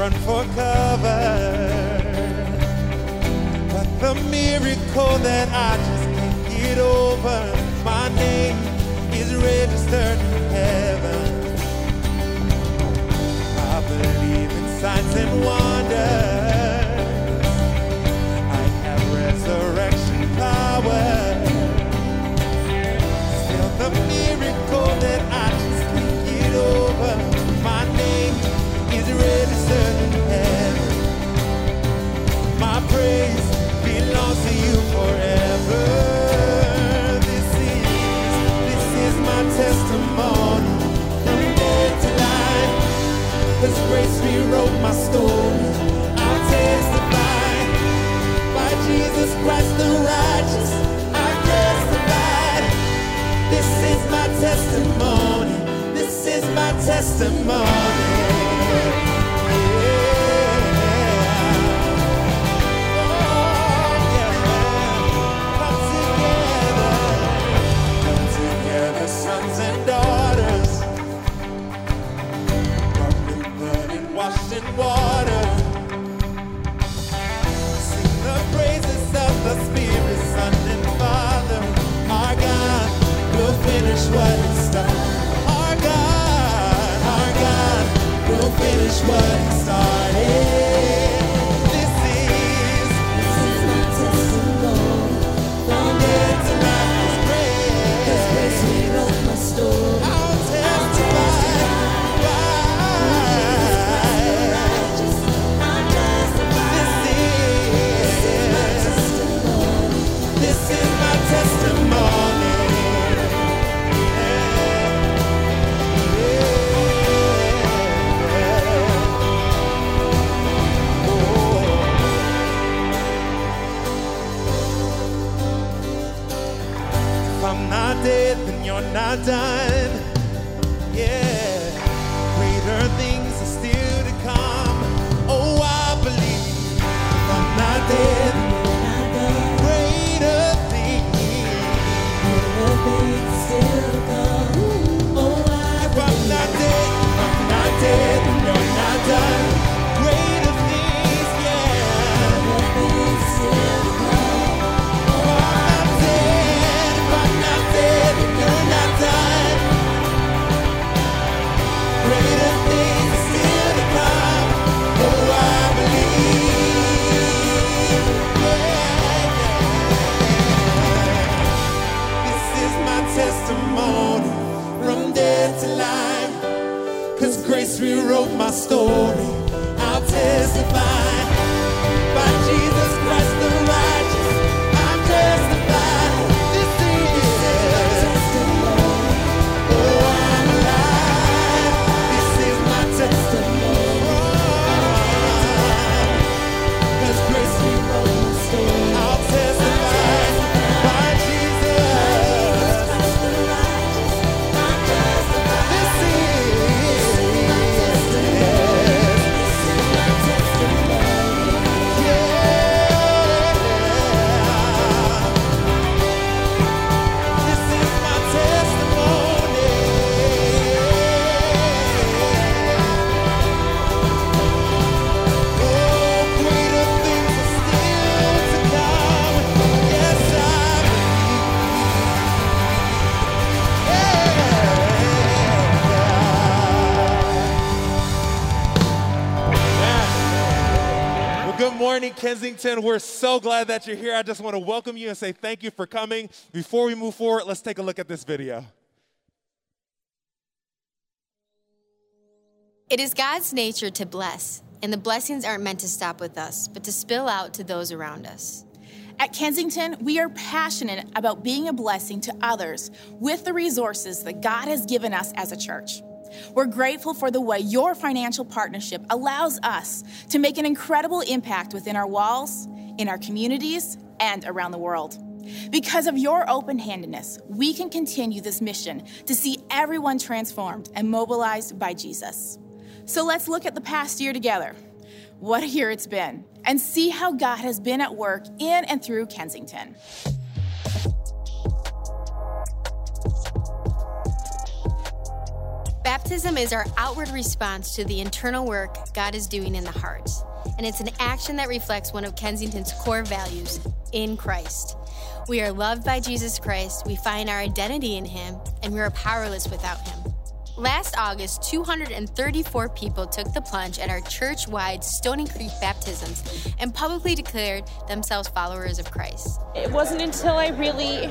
run for cover. But the miracle that I just can't get over, my name is registered in heaven. I believe in signs and wonders. Grace rewrote my story. I'll testify by Jesus Christ the righteous. I testify. This is my testimony. This is my testimony. And water. Sing the praises of the Spirit, Son and Father. Our God will finish what He started. Our God, our God will finish what He started. Morning, Kensington. We're so glad that you're here. I just want to welcome you and say thank you for coming. Before we move forward, let's take a look at this video. It is God's nature to bless, and the blessings aren't meant to stop with us, but to spill out to those around us. At Kensington, we are passionate about being a blessing to others with the resources that God has given us as a church. We're grateful for the way your financial partnership allows us to make an incredible impact within our walls, in our communities, and around the world. Because of your open handedness, we can continue this mission to see everyone transformed and mobilized by Jesus. So let's look at the past year together. What a year it's been, and see how God has been at work in and through Kensington. Baptism is our outward response to the internal work God is doing in the heart, and it's an action that reflects one of Kensington's core values in Christ. We are loved by Jesus Christ, we find our identity in Him, and we are powerless without Him. Last August, 234 people took the plunge at our church wide Stony Creek baptisms and publicly declared themselves followers of Christ. It wasn't until I really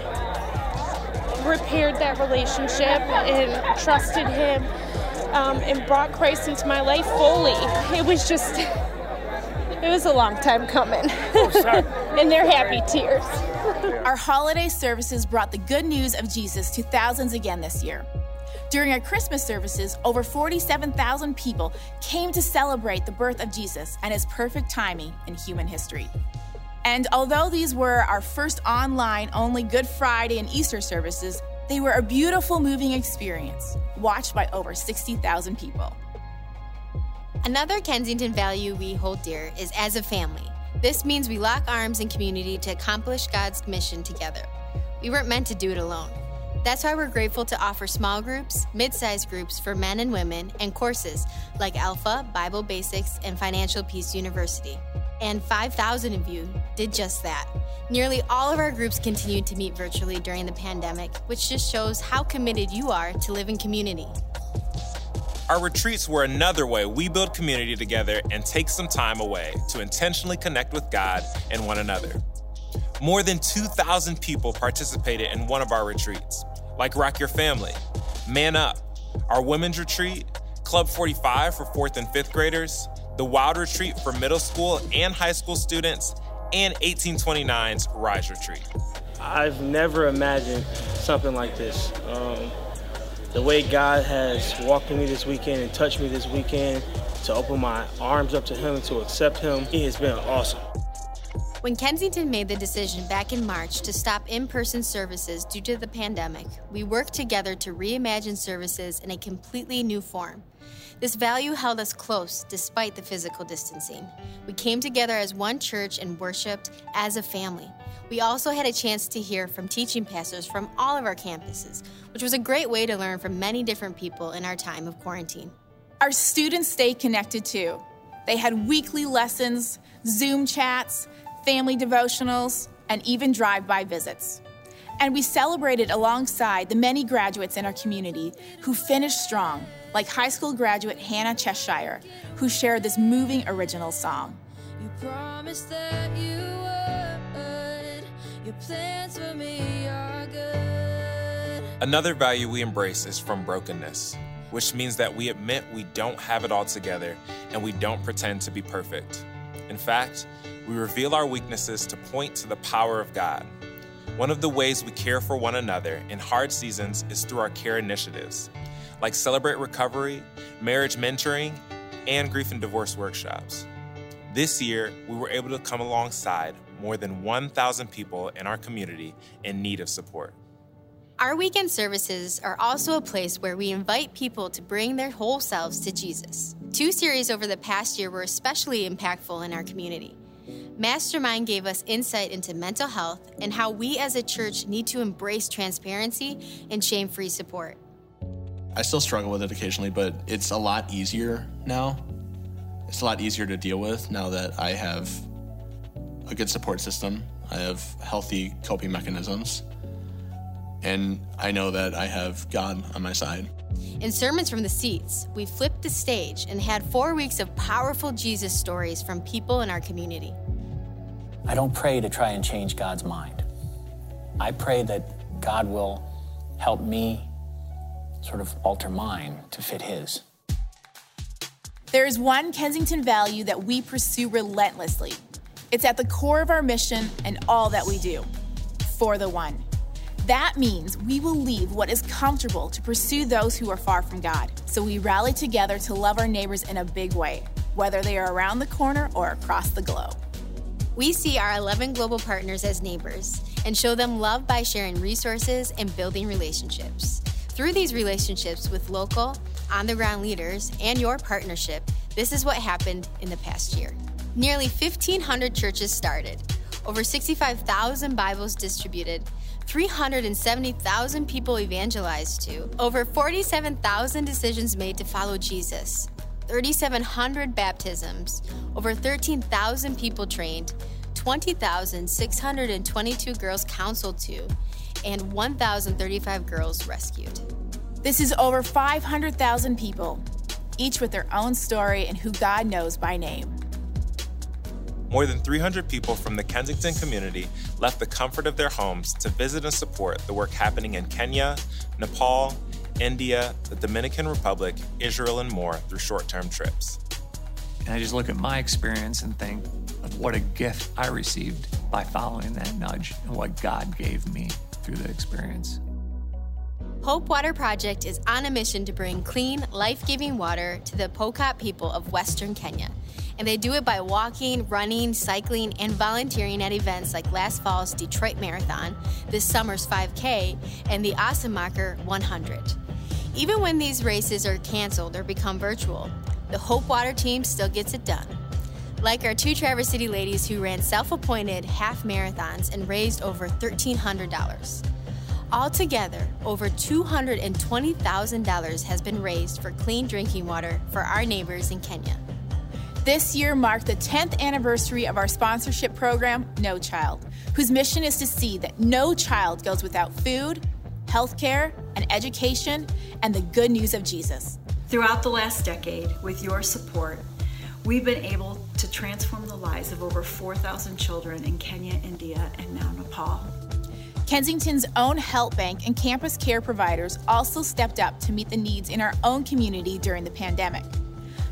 repaired that relationship and trusted Him um, and brought Christ into my life fully. It was just, it was a long time coming. Oh, and they're happy tears. Our holiday services brought the good news of Jesus to thousands again this year. During our Christmas services, over 47,000 people came to celebrate the birth of Jesus and his perfect timing in human history. And although these were our first online only Good Friday and Easter services, they were a beautiful, moving experience, watched by over 60,000 people. Another Kensington value we hold dear is as a family. This means we lock arms in community to accomplish God's mission together. We weren't meant to do it alone. That's why we're grateful to offer small groups, mid sized groups for men and women, and courses like Alpha, Bible Basics, and Financial Peace University. And 5,000 of you did just that. Nearly all of our groups continued to meet virtually during the pandemic, which just shows how committed you are to live in community. Our retreats were another way we build community together and take some time away to intentionally connect with God and one another. More than 2,000 people participated in one of our retreats, like Rock Your Family, Man Up, our women's retreat, Club 45 for fourth and fifth graders, the Wild Retreat for middle school and high school students, and 1829's Rise Retreat. I've never imagined something like this. Um, the way God has walked me this weekend and touched me this weekend to open my arms up to Him and to accept Him, He has been awesome. When Kensington made the decision back in March to stop in person services due to the pandemic, we worked together to reimagine services in a completely new form. This value held us close despite the physical distancing. We came together as one church and worshiped as a family. We also had a chance to hear from teaching pastors from all of our campuses, which was a great way to learn from many different people in our time of quarantine. Our students stayed connected too. They had weekly lessons, Zoom chats, family devotionals, and even drive by visits. And we celebrated alongside the many graduates in our community who finished strong, like high school graduate Hannah Cheshire, who shared this moving original song. You promised that you would. Your plans for me are good. Another value we embrace is from brokenness, which means that we admit we don't have it all together and we don't pretend to be perfect. In fact, we reveal our weaknesses to point to the power of God. One of the ways we care for one another in hard seasons is through our care initiatives, like Celebrate Recovery, Marriage Mentoring, and Grief and Divorce workshops. This year, we were able to come alongside more than 1,000 people in our community in need of support. Our weekend services are also a place where we invite people to bring their whole selves to Jesus. Two series over the past year were especially impactful in our community. Mastermind gave us insight into mental health and how we as a church need to embrace transparency and shame free support. I still struggle with it occasionally, but it's a lot easier now. It's a lot easier to deal with now that I have a good support system. I have healthy coping mechanisms. And I know that I have God on my side. In Sermons from the Seats, we flipped the stage and had four weeks of powerful Jesus stories from people in our community. I don't pray to try and change God's mind. I pray that God will help me sort of alter mine to fit His. There is one Kensington value that we pursue relentlessly. It's at the core of our mission and all that we do for the one. That means we will leave what is comfortable to pursue those who are far from God. So we rally together to love our neighbors in a big way, whether they are around the corner or across the globe. We see our 11 global partners as neighbors and show them love by sharing resources and building relationships. Through these relationships with local, on the ground leaders and your partnership, this is what happened in the past year. Nearly 1,500 churches started, over 65,000 Bibles distributed, 370,000 people evangelized to, over 47,000 decisions made to follow Jesus, 3,700 baptisms, over 13,000 people trained, 20,622 girls counseled to, and 1,035 girls rescued. This is over 500,000 people, each with their own story and who God knows by name. More than 300 people from the Kensington community left the comfort of their homes to visit and support the work happening in Kenya, Nepal, India, the Dominican Republic, Israel, and more through short term trips. And I just look at my experience and think of what a gift I received by following that nudge and what God gave me through the experience. Hope Water Project is on a mission to bring clean, life giving water to the Pokot people of Western Kenya. And they do it by walking, running, cycling, and volunteering at events like last fall's Detroit Marathon, this summer's 5K, and the Osamacher 100. Even when these races are canceled or become virtual, the Hope Water team still gets it done. Like our two Traverse City ladies who ran self appointed half marathons and raised over $1,300. Altogether, over $220,000 has been raised for clean drinking water for our neighbors in Kenya. This year marked the 10th anniversary of our sponsorship program, No Child, whose mission is to see that no child goes without food, health care, and education, and the good news of Jesus. Throughout the last decade, with your support, we've been able to transform the lives of over 4,000 children in Kenya, India, and now Nepal. Kensington's own Help Bank and campus care providers also stepped up to meet the needs in our own community during the pandemic.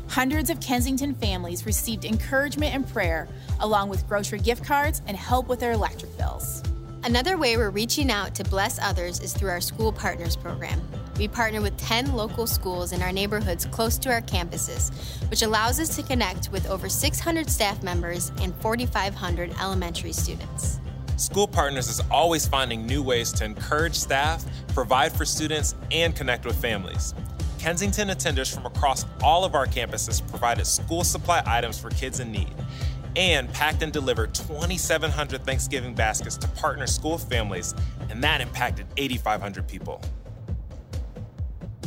Hundreds of Kensington families received encouragement and prayer, along with grocery gift cards and help with their electric bills. Another way we're reaching out to bless others is through our School Partners program. We partner with 10 local schools in our neighborhoods close to our campuses, which allows us to connect with over 600 staff members and 4,500 elementary students. School Partners is always finding new ways to encourage staff, provide for students, and connect with families. Kensington attenders from across all of our campuses provided school supply items for kids in need and packed and delivered 2,700 Thanksgiving baskets to partner school families, and that impacted 8,500 people.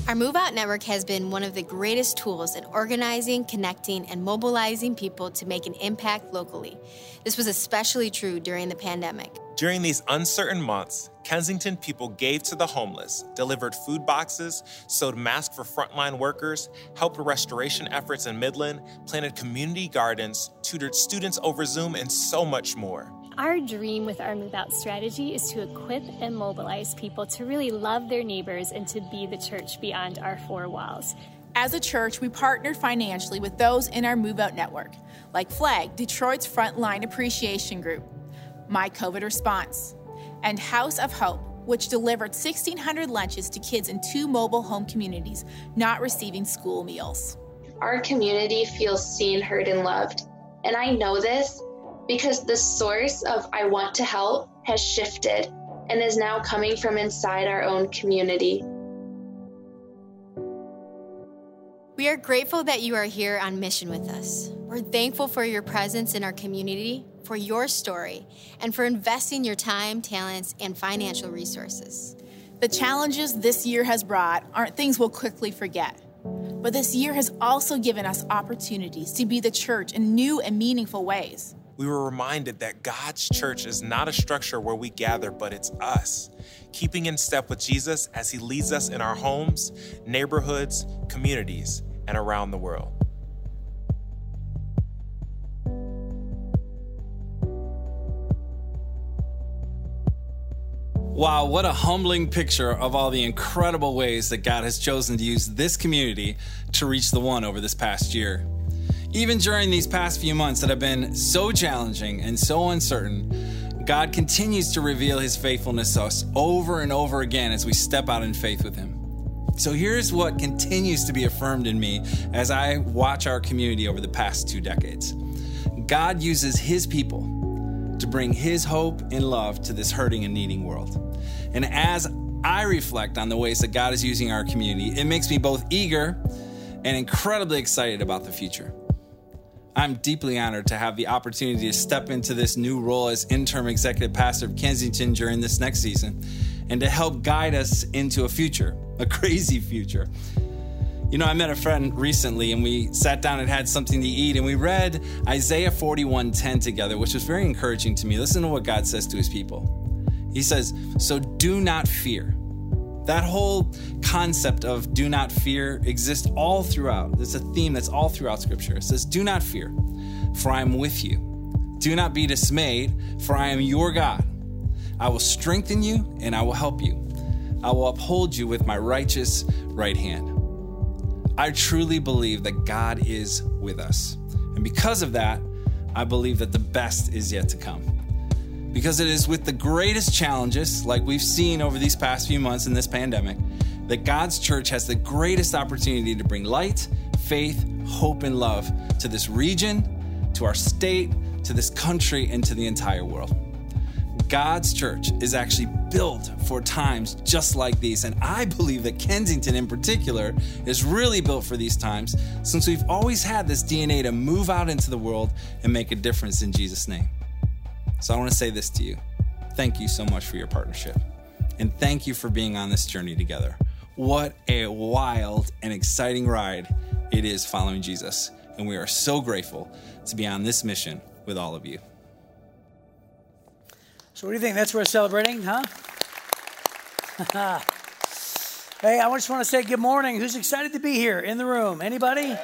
Our Move Out Network has been one of the greatest tools in organizing, connecting, and mobilizing people to make an impact locally. This was especially true during the pandemic. During these uncertain months, Kensington people gave to the homeless, delivered food boxes, sewed masks for frontline workers, helped restoration efforts in Midland, planted community gardens, tutored students over Zoom, and so much more. Our dream with our Move Out strategy is to equip and mobilize people to really love their neighbors and to be the church beyond our four walls. As a church, we partnered financially with those in our Move Out network, like FLAG, Detroit's Frontline Appreciation Group, My COVID Response, and House of Hope, which delivered 1,600 lunches to kids in two mobile home communities not receiving school meals. Our community feels seen, heard, and loved. And I know this because the source of I want to help has shifted and is now coming from inside our own community. We are grateful that you are here on mission with us. We're thankful for your presence in our community, for your story, and for investing your time, talents, and financial resources. The challenges this year has brought aren't things we'll quickly forget. But this year has also given us opportunities to be the church in new and meaningful ways. We were reminded that God's church is not a structure where we gather, but it's us, keeping in step with Jesus as he leads us in our homes, neighborhoods, communities, and around the world. Wow, what a humbling picture of all the incredible ways that God has chosen to use this community to reach the one over this past year. Even during these past few months that have been so challenging and so uncertain, God continues to reveal his faithfulness to us over and over again as we step out in faith with him. So here's what continues to be affirmed in me as I watch our community over the past two decades God uses his people to bring his hope and love to this hurting and needing world. And as I reflect on the ways that God is using our community, it makes me both eager and incredibly excited about the future. I'm deeply honored to have the opportunity to step into this new role as interim executive pastor of Kensington during this next season and to help guide us into a future, a crazy future. You know, I met a friend recently and we sat down and had something to eat and we read Isaiah 41:10 together, which was very encouraging to me. Listen to what God says to his people. He says, "So do not fear." That whole concept of do not fear exists all throughout. It's a theme that's all throughout Scripture. It says, Do not fear, for I am with you. Do not be dismayed, for I am your God. I will strengthen you and I will help you. I will uphold you with my righteous right hand. I truly believe that God is with us. And because of that, I believe that the best is yet to come because it is with the greatest challenges, like we've seen over these past few months in this pandemic, that God's church has the greatest opportunity to bring light, faith, hope, and love to this region, to our state, to this country, and to the entire world. God's church is actually built for times just like these. And I believe that Kensington, in particular, is really built for these times since we've always had this DNA to move out into the world and make a difference in Jesus' name. So I want to say this to you. Thank you so much for your partnership. And thank you for being on this journey together. What a wild and exciting ride it is following Jesus. And we are so grateful to be on this mission with all of you. So, what do you think? That's worth celebrating, huh? hey, I just want to say good morning. Who's excited to be here in the room? Anybody?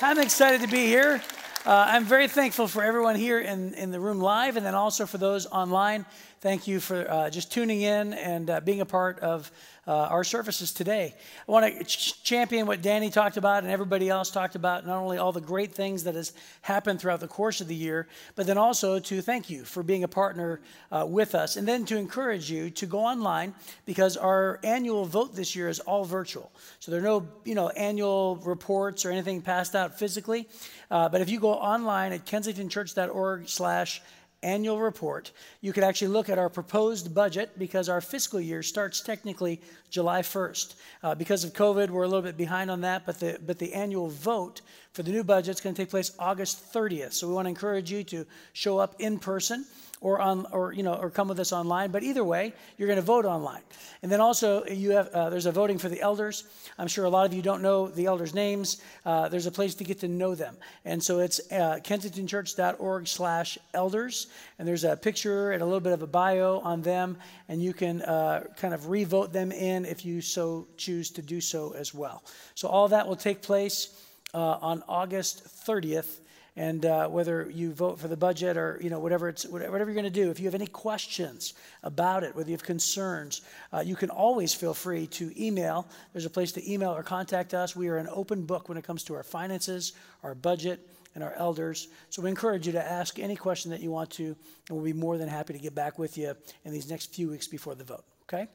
I'm excited to be here. Uh, I'm very thankful for everyone here in, in the room live and then also for those online. Thank you for uh, just tuning in and uh, being a part of our services today. I want to ch- champion what Danny talked about and everybody else talked about, not only all the great things that has happened throughout the course of the year, but then also to thank you for being a partner uh, with us, and then to encourage you to go online because our annual vote this year is all virtual. So there are no, you know, annual reports or anything passed out physically. Uh, but if you go online at kensingtonchurch.org slash annual report, you could actually look at our proposed budget because our fiscal year starts technically July 1st. Uh, because of COVID, we're a little bit behind on that, but the, but the annual vote for the new budget is going to take place August 30th. So we want to encourage you to show up in person or on or you know or come with us online but either way you're going to vote online. And then also you have uh, there's a voting for the elders. I'm sure a lot of you don't know the elders names. Uh, there's a place to get to know them. And so it's uh, kensingtonchurch.org slash elders and there's a picture and a little bit of a bio on them and you can uh, kind of revote them in if you so choose to do so as well. So all that will take place uh, on august 30th and uh, whether you vote for the budget or you know whatever it's whatever you're going to do if you have any questions about it whether you have concerns uh, you can always feel free to email. There's a place to email or contact us. We are an open book when it comes to our finances our budget and our elders. So we encourage you to ask any question that you want to and we'll be more than happy to get back with you in these next few weeks before the vote okay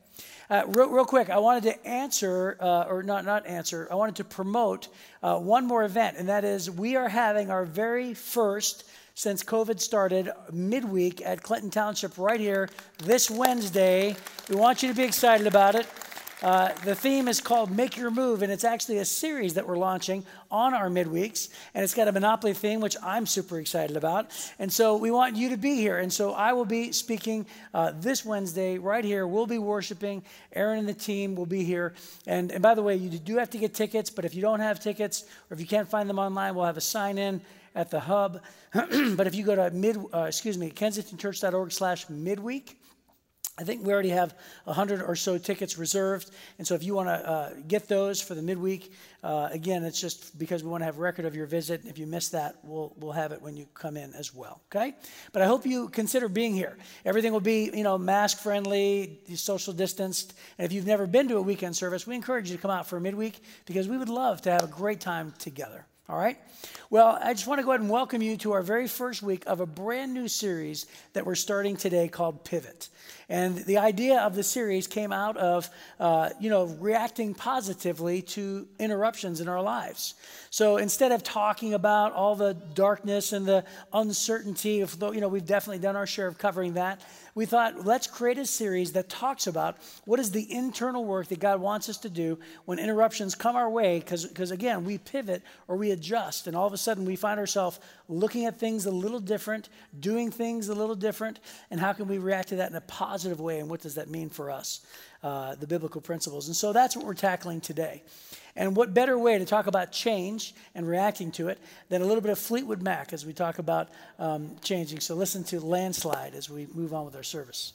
uh, real, real, quick, I wanted to answer, uh, or not, not answer, I wanted to promote uh, one more event, and that is we are having our very first, since COVID started, midweek at Clinton Township right here this Wednesday. We want you to be excited about it. Uh, the theme is called Make Your Move, and it's actually a series that we're launching on our midweeks. And it's got a Monopoly theme, which I'm super excited about. And so we want you to be here. And so I will be speaking uh, this Wednesday right here. We'll be worshiping. Aaron and the team will be here. And, and by the way, you do have to get tickets, but if you don't have tickets or if you can't find them online, we'll have a sign in at the hub. but if you go to mid, uh, excuse me, kensingtonchurch.org slash midweek, I think we already have 100 or so tickets reserved. And so if you want to uh, get those for the midweek, uh, again, it's just because we want to have record of your visit. If you miss that, we'll, we'll have it when you come in as well. Okay? But I hope you consider being here. Everything will be, you know, mask friendly, social distanced. And if you've never been to a weekend service, we encourage you to come out for a midweek because we would love to have a great time together. All right? Well, I just want to go ahead and welcome you to our very first week of a brand new series that we're starting today called Pivot. And the idea of the series came out of, uh, you know, reacting positively to interruptions in our lives. So instead of talking about all the darkness and the uncertainty, of, you know, we've definitely done our share of covering that. we thought let's create a series that talks about what is the internal work that God wants us to do when interruptions come our way, because again, we pivot or we adjust, and all of a sudden we find ourselves looking at things a little different, doing things a little different, and how can we react to that in a positive way, and what does that mean for us, uh, the biblical principles. And so that's what we're tackling today. And what better way to talk about change and reacting to it than a little bit of Fleetwood Mac as we talk about um, changing? So listen to Landslide as we move on with our service.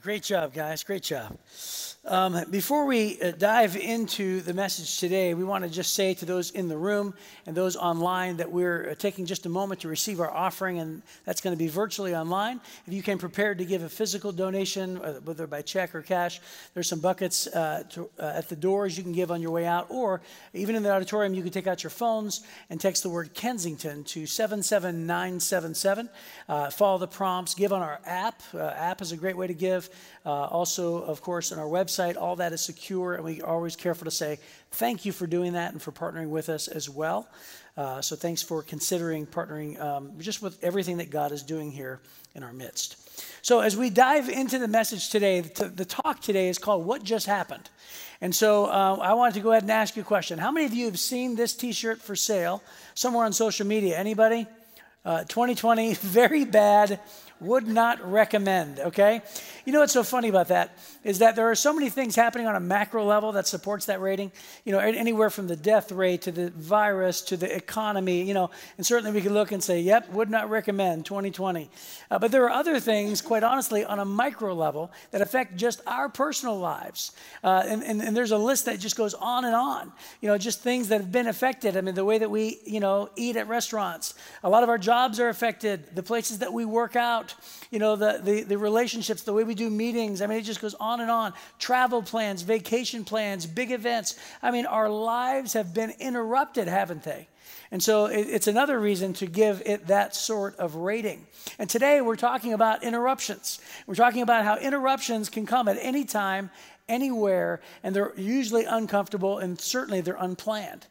Great job, guys. Great job. Um, before we uh, dive into the message today, we want to just say to those in the room and those online that we're uh, taking just a moment to receive our offering, and that's going to be virtually online. If you came prepared to give a physical donation, uh, whether by check or cash, there's some buckets uh, to, at the doors you can give on your way out, or even in the auditorium, you can take out your phones and text the word Kensington to 77977. Uh, follow the prompts, give on our app. App is a great way to give. Also, of course, on our website website, all that is secure, and we are always careful to say thank you for doing that and for partnering with us as well. Uh, so thanks for considering partnering um, just with everything that God is doing here in our midst. So as we dive into the message today, the, talk today is called "What Just Happened," and so uh, I wanted to go ahead and ask you a question. How many of you have seen this T-shirt for sale somewhere on social media? Anybody? Uh, 2020, very bad would not recommend, okay? You know what's so funny about that is that there are so many things happening on a macro level that supports that rating. You know, anywhere from the death rate to the virus to the economy, you know, and certainly we can look and say, yep, would not recommend 2020. Uh, but there are other things, quite honestly, on a micro level that affect just our personal lives. Uh, and, and, and there's a list that just goes on and on. You know, just things that have been affected. I mean, the way that we, you know, eat at restaurants. A lot of our jobs are affected. The places that we work out you know, the, the, the relationships, the way we do meetings. I mean, it just goes on and on. Travel plans, vacation plans, big events. I mean, our lives have been interrupted, haven't they? And so it, it's another reason to give it that sort of rating. And today we're talking about interruptions. We're talking about how interruptions can come at any time, anywhere, and they're usually uncomfortable and certainly they're unplanned.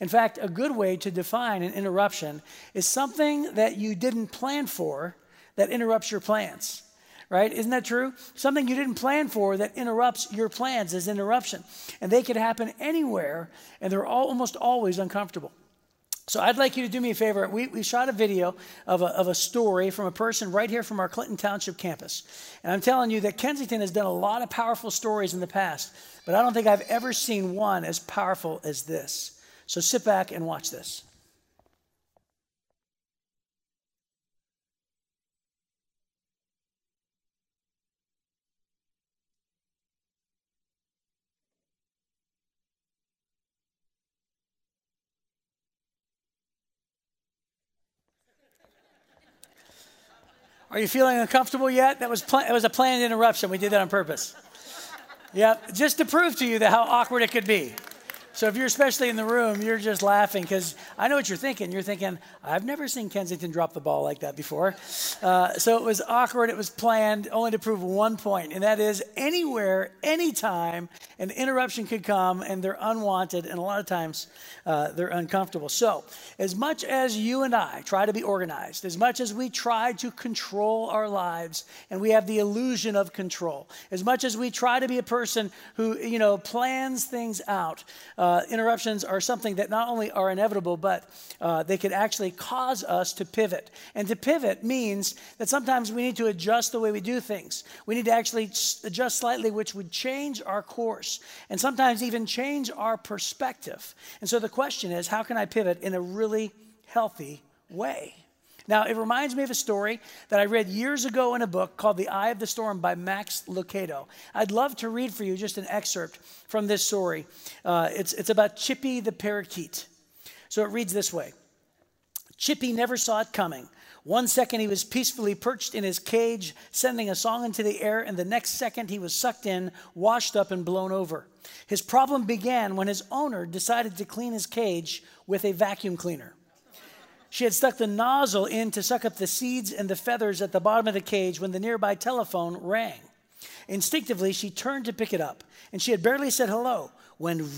In fact, a good way to define an interruption is something that you didn't plan for that interrupts your plans right? Isn't that true? Something you didn't plan for that interrupts your plans is interruption. And they could happen anywhere, and they're all, almost always uncomfortable. So I'd like you to do me a favor. We, we shot a video of a, of a story from a person right here from our Clinton Township campus. And I'm telling you that Kensington has done a lot of powerful stories in the past, but I don't think I've ever seen one as powerful as this. So sit back and watch this. Are you feeling uncomfortable yet? That was, pl- that was a planned interruption. We did that on purpose. Yep, just to prove to you that how awkward it could be. So if you're especially in the room, you're just laughing because I know what you're thinking. You're thinking, I've never seen Kensington drop the ball like that before. Uh, so it was awkward. It was planned only to prove one point, and that is anywhere, anytime, an interruption could come, and they're unwanted, and a lot of times uh, they're uncomfortable. So as much as you and I try to be organized, as much as we try to control our lives, and we have the illusion of control, as much as we try to be a person who you know plans things out uh, interruptions are something that not only are inevitable, but uh, they could actually cause us to pivot. And to pivot means that sometimes we need to adjust the way we do things. We need to actually adjust slightly, which would change our course and sometimes even change our perspective. And so the question is how can I pivot in a really healthy way? Now, it reminds me of a story that I read years ago in a book called The Eye of the Storm by Max Lucado. I'd love to read for you just an excerpt from this story. Uh, it's, it's about Chippy the parakeet. So it reads this way Chippy never saw it coming. One second he was peacefully perched in his cage, sending a song into the air, and the next second he was sucked in, washed up, and blown over. His problem began when his owner decided to clean his cage with a vacuum cleaner. She had stuck the nozzle in to suck up the seeds and the feathers at the bottom of the cage when the nearby telephone rang. Instinctively, she turned to pick it up, and she had barely said hello when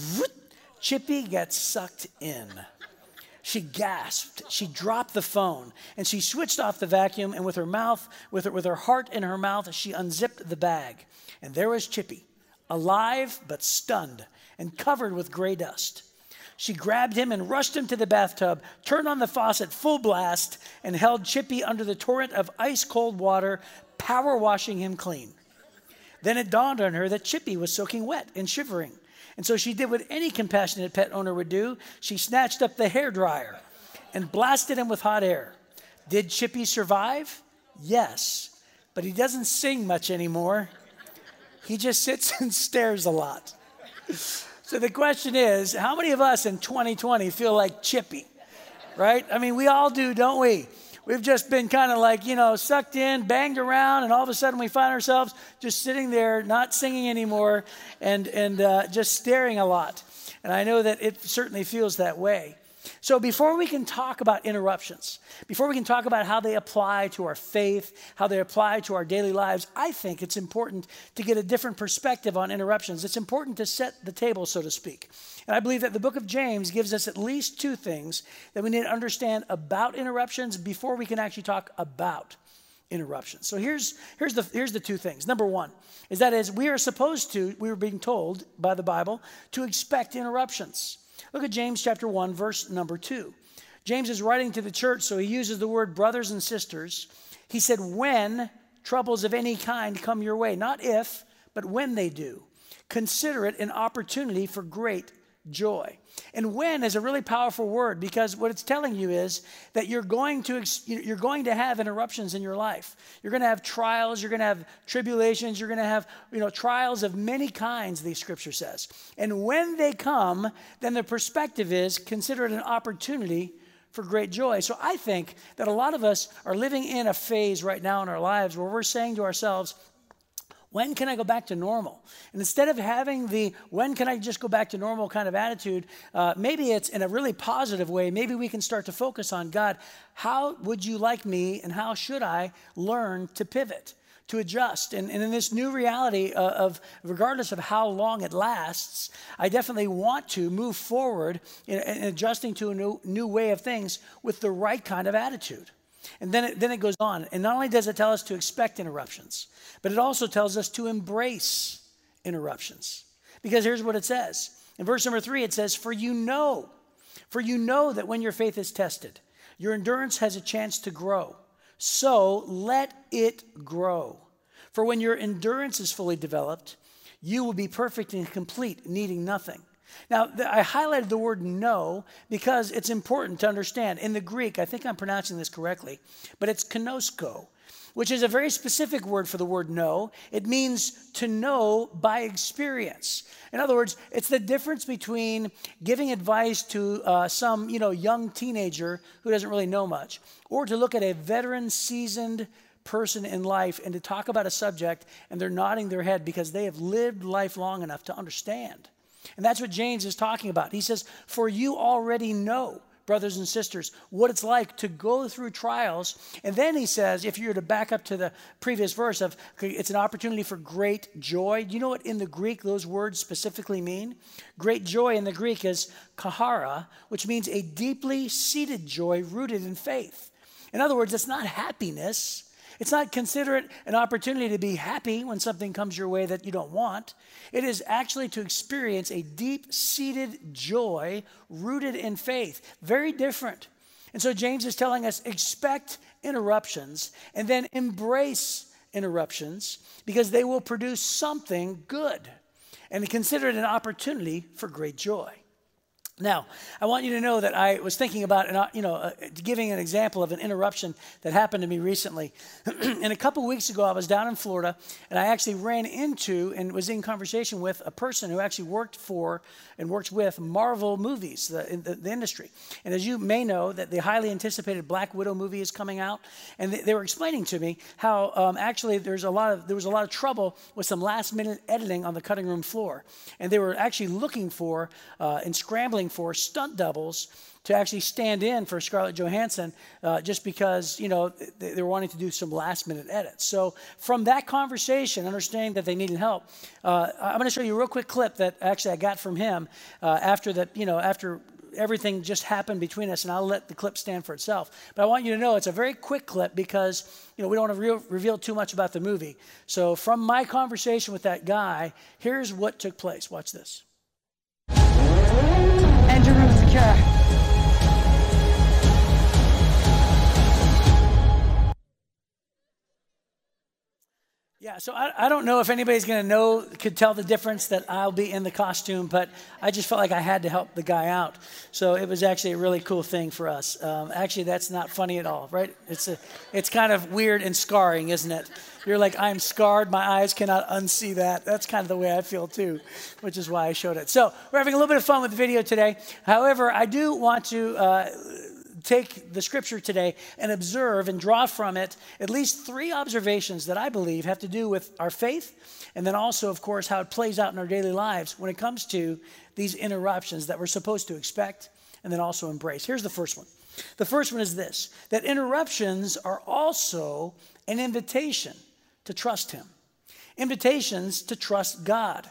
Chippy gets sucked in. She gasped. She dropped the phone and she switched off the vacuum. And with her mouth, with her, with her heart in her mouth, she unzipped the bag. And there was Chippy, alive but stunned and covered with gray dust. She grabbed him and rushed him to the bathtub, turned on the faucet full blast, and held Chippy under the torrent of ice cold water, power washing him clean. Then it dawned on her that Chippy was soaking wet and shivering. And so she did what any compassionate pet owner would do she snatched up the hair dryer and blasted him with hot air. Did Chippy survive? Yes, but he doesn't sing much anymore. He just sits and stares a lot. So the question is how many of us in 2020 feel like Chippy? Right? I mean, we all do, don't we? We've just been kind of like, you know, sucked in, banged around, and all of a sudden we find ourselves just sitting there, not singing anymore, and, and uh, just staring a lot. And I know that it certainly feels that way. So, before we can talk about interruptions, before we can talk about how they apply to our faith, how they apply to our daily lives, I think it's important to get a different perspective on interruptions. It's important to set the table, so to speak. And I believe that the book of James gives us at least two things that we need to understand about interruptions before we can actually talk about interruptions. So here's, here's, the, here's the two things. Number one is that as we are supposed to, we were being told by the Bible to expect interruptions. Look at James chapter 1, verse number 2. James is writing to the church, so he uses the word brothers and sisters. He said, When troubles of any kind come your way, not if, but when they do, consider it an opportunity for great joy. And when is a really powerful word because what it's telling you is that you're going to you're going to have interruptions in your life. You're going to have trials, you're going to have tribulations, you're going to have, you know, trials of many kinds the scripture says. And when they come, then the perspective is consider it an opportunity for great joy. So I think that a lot of us are living in a phase right now in our lives where we're saying to ourselves, when can I go back to normal? And instead of having the when can I just go back to normal kind of attitude, uh, maybe it's in a really positive way. Maybe we can start to focus on God, how would you like me and how should I learn to pivot? to adjust. And, and, in this new reality uh, of, regardless of how long it lasts, I definitely want to move forward in, in adjusting to a new, new way of things with the right kind of attitude. And then it, then it goes on. And not only does it tell us to expect interruptions, but it also tells us to embrace interruptions. Because here's what it says. In verse number three, it says, For you know, for you know that when your faith is tested, your endurance has a chance to grow. So let it grow. For when your endurance is fully developed, you will be perfect and complete, needing nothing. Now, I highlighted the word know because it's important to understand. In the Greek, I think I'm pronouncing this correctly, but it's kenosko, which is a very specific word for the word know. It means to know by experience. In other words, it's the difference between giving advice to uh, some you know, young teenager who doesn't really know much, or to look at a veteran, seasoned person in life and to talk about a subject and they're nodding their head because they have lived life long enough to understand. And that's what James is talking about. He says, For you already know, brothers and sisters, what it's like to go through trials. And then he says, if you were to back up to the previous verse of it's an opportunity for great joy. Do you know what in the Greek those words specifically mean? Great joy in the Greek is kahara, which means a deeply seated joy rooted in faith. In other words, it's not happiness. It's not consider it an opportunity to be happy when something comes your way that you don't want. It is actually to experience a deep seated joy rooted in faith. Very different. And so James is telling us expect interruptions and then embrace interruptions because they will produce something good and consider it an opportunity for great joy. Now, I want you to know that I was thinking about, you know, uh, giving an example of an interruption that happened to me recently. and a couple weeks ago, I was down in Florida, and I actually ran into and was in conversation with a person who actually worked for and works with Marvel movies, the, the, the industry. And as you may know, that the highly anticipated Black Widow movie is coming out, and they, they were explaining to me how um, actually there's a lot of there was a lot of trouble with some last minute editing on the cutting room floor, and they were actually looking for uh, and scrambling for stunt doubles to actually stand in for Scarlett Johansson uh, just because, you know, they, were wanting to do some last minute edits. So from that conversation, understanding that they needed help, uh, I'm going to show you a real quick clip that actually I got from him uh, after that, you know, after everything just happened between us, and I'll let the clip stand for itself. But I want you to know it's a very quick clip because you know we don't want to re- reveal too much about the movie. So from my conversation with that guy, here's what took place. Watch this. Engine room secure. Yeah, so I, I don't know if anybody's going to know, could tell the difference that I'll be in the costume, but I just felt like I had to help the guy out. So it was actually a really cool thing for us. Um, actually, that's not funny at all, right? It's, a, it's kind of weird and scarring, isn't it? You're like, I'm scarred. My eyes cannot unsee that. That's kind of the way I feel too, which is why I showed it. So we're having a little bit of fun with the video today. However, I do want to. Uh, take the scripture today and observe and draw from it at least three observations that I believe have to do with our faith and then also, of course, how it plays out in our daily lives when it comes to these interruptions that we're supposed to expect and then also embrace. Here's the first one. The first one is this that interruptions are also an invitation to trust Him, invitations to trust God.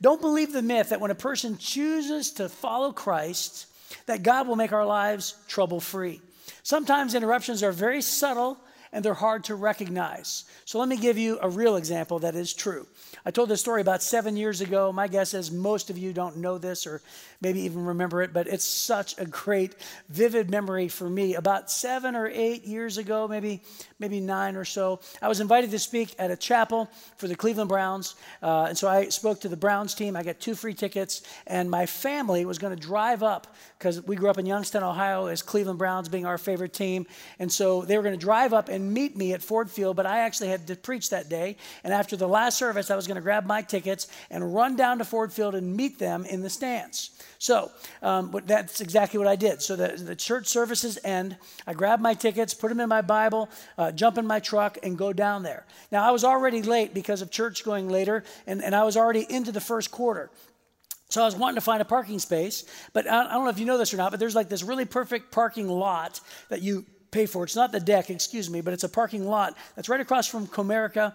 Don't believe the myth that when a person chooses to follow Christ, that God will make our lives trouble free. Sometimes interruptions are very subtle and they're hard to recognize. So let me give you a real example that is true. I told this story about seven years ago. My guess is most of you don't know this or maybe even remember it, but it's such a great, vivid memory for me. About seven or eight years ago, maybe, maybe nine or so, I was invited to speak at a chapel for the Cleveland Browns. Uh, and so I spoke to the Browns team. I got two free tickets, and my family was going to drive up because we grew up in Youngstown, Ohio, as Cleveland Browns being our favorite team. And so they were going to drive up and meet me at Ford Field, but I actually had to preach that day. And after the last service, I was going to grab my tickets and run down to Ford Field and meet them in the stands. So um, that's exactly what I did. So the, the church services end. I grab my tickets, put them in my Bible, uh, jump in my truck, and go down there. Now, I was already late because of church going later, and, and I was already into the first quarter. So I was wanting to find a parking space, but I don't know if you know this or not, but there's like this really perfect parking lot that you pay for. It's not the deck, excuse me, but it's a parking lot that's right across from Comerica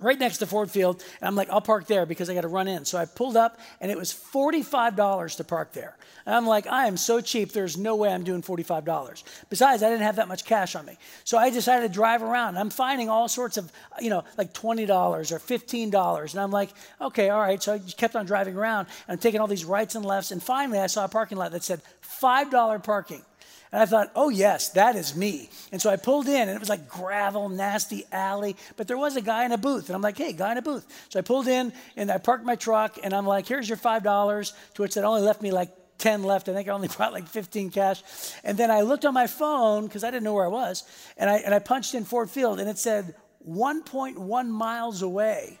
right next to Ford Field. And I'm like, I'll park there because I got to run in. So I pulled up and it was $45 to park there. And I'm like, I am so cheap, there's no way I'm doing $45. Besides, I didn't have that much cash on me. So I decided to drive around. I'm finding all sorts of, you know, like $20 or $15. And I'm like, okay, all right. So I kept on driving around and I'm taking all these rights and lefts. And finally, I saw a parking lot that said $5 parking. And I thought, oh, yes, that is me. And so I pulled in, and it was like gravel, nasty alley, but there was a guy in a booth. And I'm like, hey, guy in a booth. So I pulled in, and I parked my truck, and I'm like, here's your $5, to which it only left me like 10 left. I think I only brought like 15 cash. And then I looked on my phone, because I didn't know where I was, and I, and I punched in Ford Field, and it said 1.1 miles away.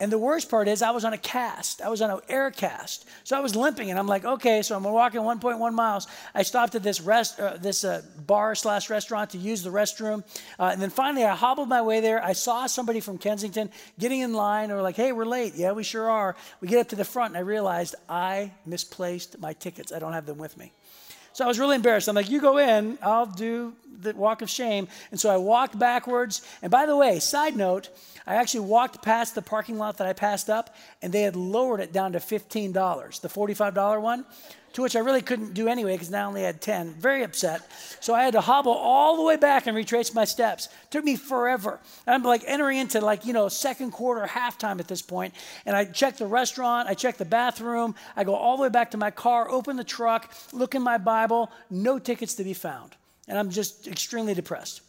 And the worst part is, I was on a cast. I was on an air cast. So I was limping, and I'm like, okay, so I'm walking 1.1 miles. I stopped at this rest, uh, this uh, bar slash restaurant to use the restroom, uh, and then finally I hobbled my way there. I saw somebody from Kensington getting in line. Were like, hey, we're late. Yeah, we sure are. We get up to the front, and I realized I misplaced my tickets. I don't have them with me. So I was really embarrassed. I'm like, you go in, I'll do the walk of shame. And so I walked backwards. And by the way, side note, I actually walked past the parking lot that I passed up, and they had lowered it down to $15, the $45 one, to which I really couldn't do anyway because now I only had 10. Very upset. So I had to hobble all the way back and retrace my steps. It took me forever. And I'm like entering into like, you know, second quarter, halftime at this point. And I check the restaurant, I check the bathroom, I go all the way back to my car, open the truck, look in my Bible, no tickets to be found. And I'm just extremely depressed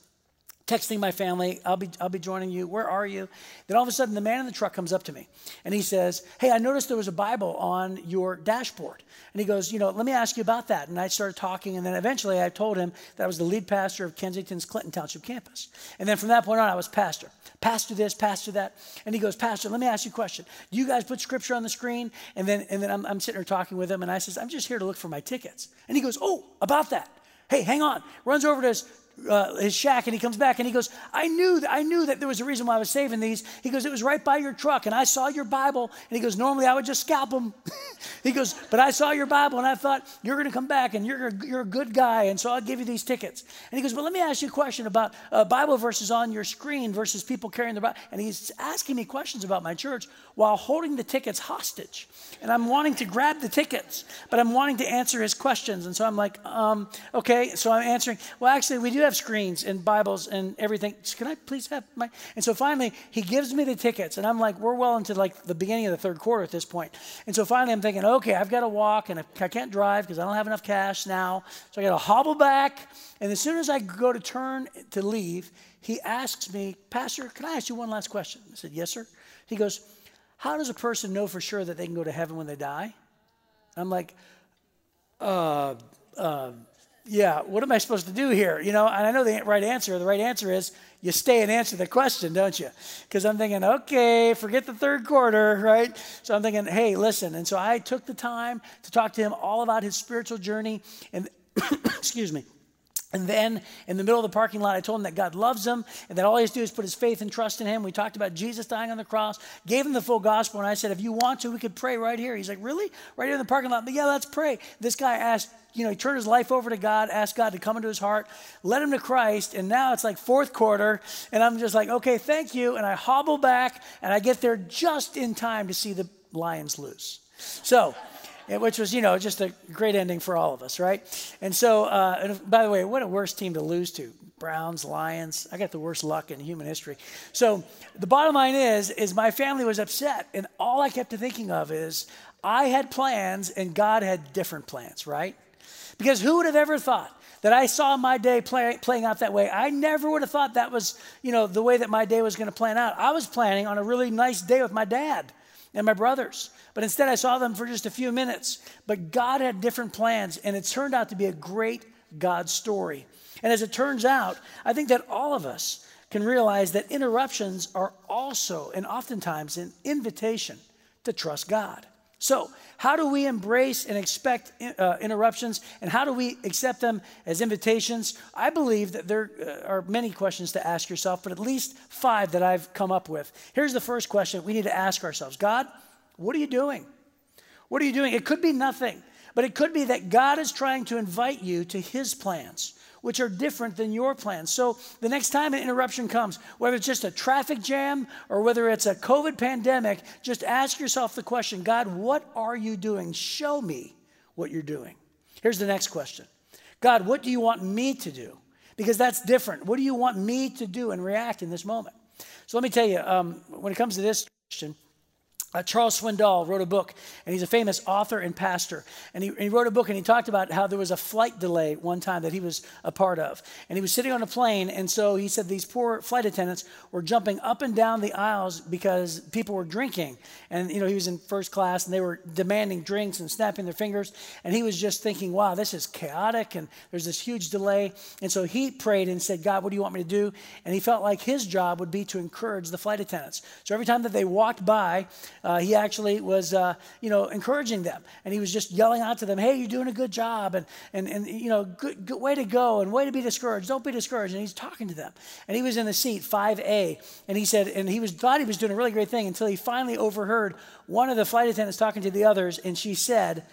texting my family, I'll be, I'll be joining you. Where are you? Then all of a sudden, the man in the truck comes up to me and he says, Hey, I noticed there was a Bible on your dashboard. And he goes, You know, let me ask you about that. And I started talking. And then eventually I told him that I was the lead pastor of Kensington's Clinton Township campus. And then from that point on, I was pastor. Pastor this, pastor that. And he goes, Pastor, let me ask you a question. Do you guys put scripture on the screen? And then, and then I'm, I'm sitting there talking with him. And I says, I'm just here to look for my tickets. And he goes, Oh, about that. Hey, hang on. Runs over to his uh, his shack and he comes back and he goes, I knew that I knew that there was a reason why I was saving these. He goes, it was right by your truck and I saw your Bible. And he goes, normally I would just scalp them. he goes, but I saw your Bible and I thought you're going to come back and you're you're a good guy and so I'll give you these tickets. And he goes, but let me ask you a question about uh, Bible verses on your screen versus people carrying the Bible. And he's asking me questions about my church while holding the tickets hostage. And I'm wanting to grab the tickets, but I'm wanting to answer his questions. And so I'm like, um, okay. So I'm answering. Well, actually, we do have screens and Bibles and everything. Can I please have my? And so finally, he gives me the tickets, and I'm like, we're well into like the beginning of the third quarter at this point. And so finally, I'm thinking, okay, I've got to walk, and I can't drive because I don't have enough cash now. So I got to hobble back. And as soon as I go to turn to leave, he asks me, Pastor, can I ask you one last question? I said, Yes, sir. He goes, How does a person know for sure that they can go to heaven when they die? I'm like, uh, uh, yeah, what am I supposed to do here? You know, and I know the right answer. The right answer is you stay and answer the question, don't you? Because I'm thinking, okay, forget the third quarter, right? So I'm thinking, hey, listen. And so I took the time to talk to him all about his spiritual journey. And excuse me. And then in the middle of the parking lot, I told him that God loves him and that all he has to do is put his faith and trust in him. We talked about Jesus dying on the cross, gave him the full gospel, and I said, if you want to, we could pray right here. He's like, really? Right here in the parking lot? But yeah, let's pray. This guy asked, you know, he turned his life over to God, asked God to come into his heart, led him to Christ, and now it's like fourth quarter, and I'm just like, okay, thank you. And I hobble back, and I get there just in time to see the Lions lose. So, which was, you know, just a great ending for all of us, right? And so, uh, and by the way, what a worse team to lose to. Browns, Lions. I got the worst luck in human history. So the bottom line is, is my family was upset, and all I kept thinking of is I had plans and God had different plans, right? Because who would have ever thought that I saw my day play, playing out that way? I never would have thought that was, you know, the way that my day was going to plan out. I was planning on a really nice day with my dad and my brothers. But instead, I saw them for just a few minutes. But God had different plans, and it turned out to be a great God story. And as it turns out, I think that all of us can realize that interruptions are also, and oftentimes, an invitation to trust God. So, how do we embrace and expect uh, interruptions, and how do we accept them as invitations? I believe that there uh, are many questions to ask yourself, but at least five that I've come up with. Here's the first question we need to ask ourselves God, what are you doing? What are you doing? It could be nothing, but it could be that God is trying to invite you to His plans which are different than your plans. So the next time an interruption comes, whether it's just a traffic jam or whether it's a COVID pandemic, just ask yourself the question God, what are you doing? Show me what you're doing. Here's the next question God, what do you want me to do? Because that's different. What do you want me to do and react in this moment? So let me tell you, um, when it comes to this question, uh, Charles Swindoll wrote a book, and he's a famous author and pastor. And he, he, wrote a book, and he talked about how there was a flight delay one time that he was a part of. And he was sitting on a plane, and so he said these poor flight attendants were jumping up and down the aisles because people were drinking. And, you know, he was in first class, and they were demanding drinks and snapping their fingers. And he was just thinking, wow, this is chaotic, and there's this huge delay. And so he prayed and said, God, what do you want me to do? And he felt like his job would be to encourage the flight attendants. So every time that they walked by, uh, he actually was, uh, you know, encouraging them. And he was just yelling out to them, hey, you're doing a good job. And, and, and you know, good, good way to go and way to be discouraged. Don't be discouraged. And he's talking to them. And he was in the seat 5A. And he said, and he was thought he was doing a really great thing until he finally overheard one of the flight attendants talking to the others. And she said,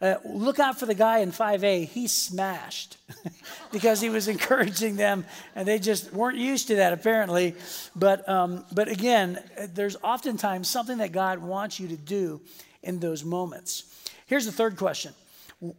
uh, look out for the guy in 5A. He smashed because he was encouraging them, and they just weren't used to that apparently. But um, but again, there's oftentimes something that God wants you to do in those moments. Here's the third question: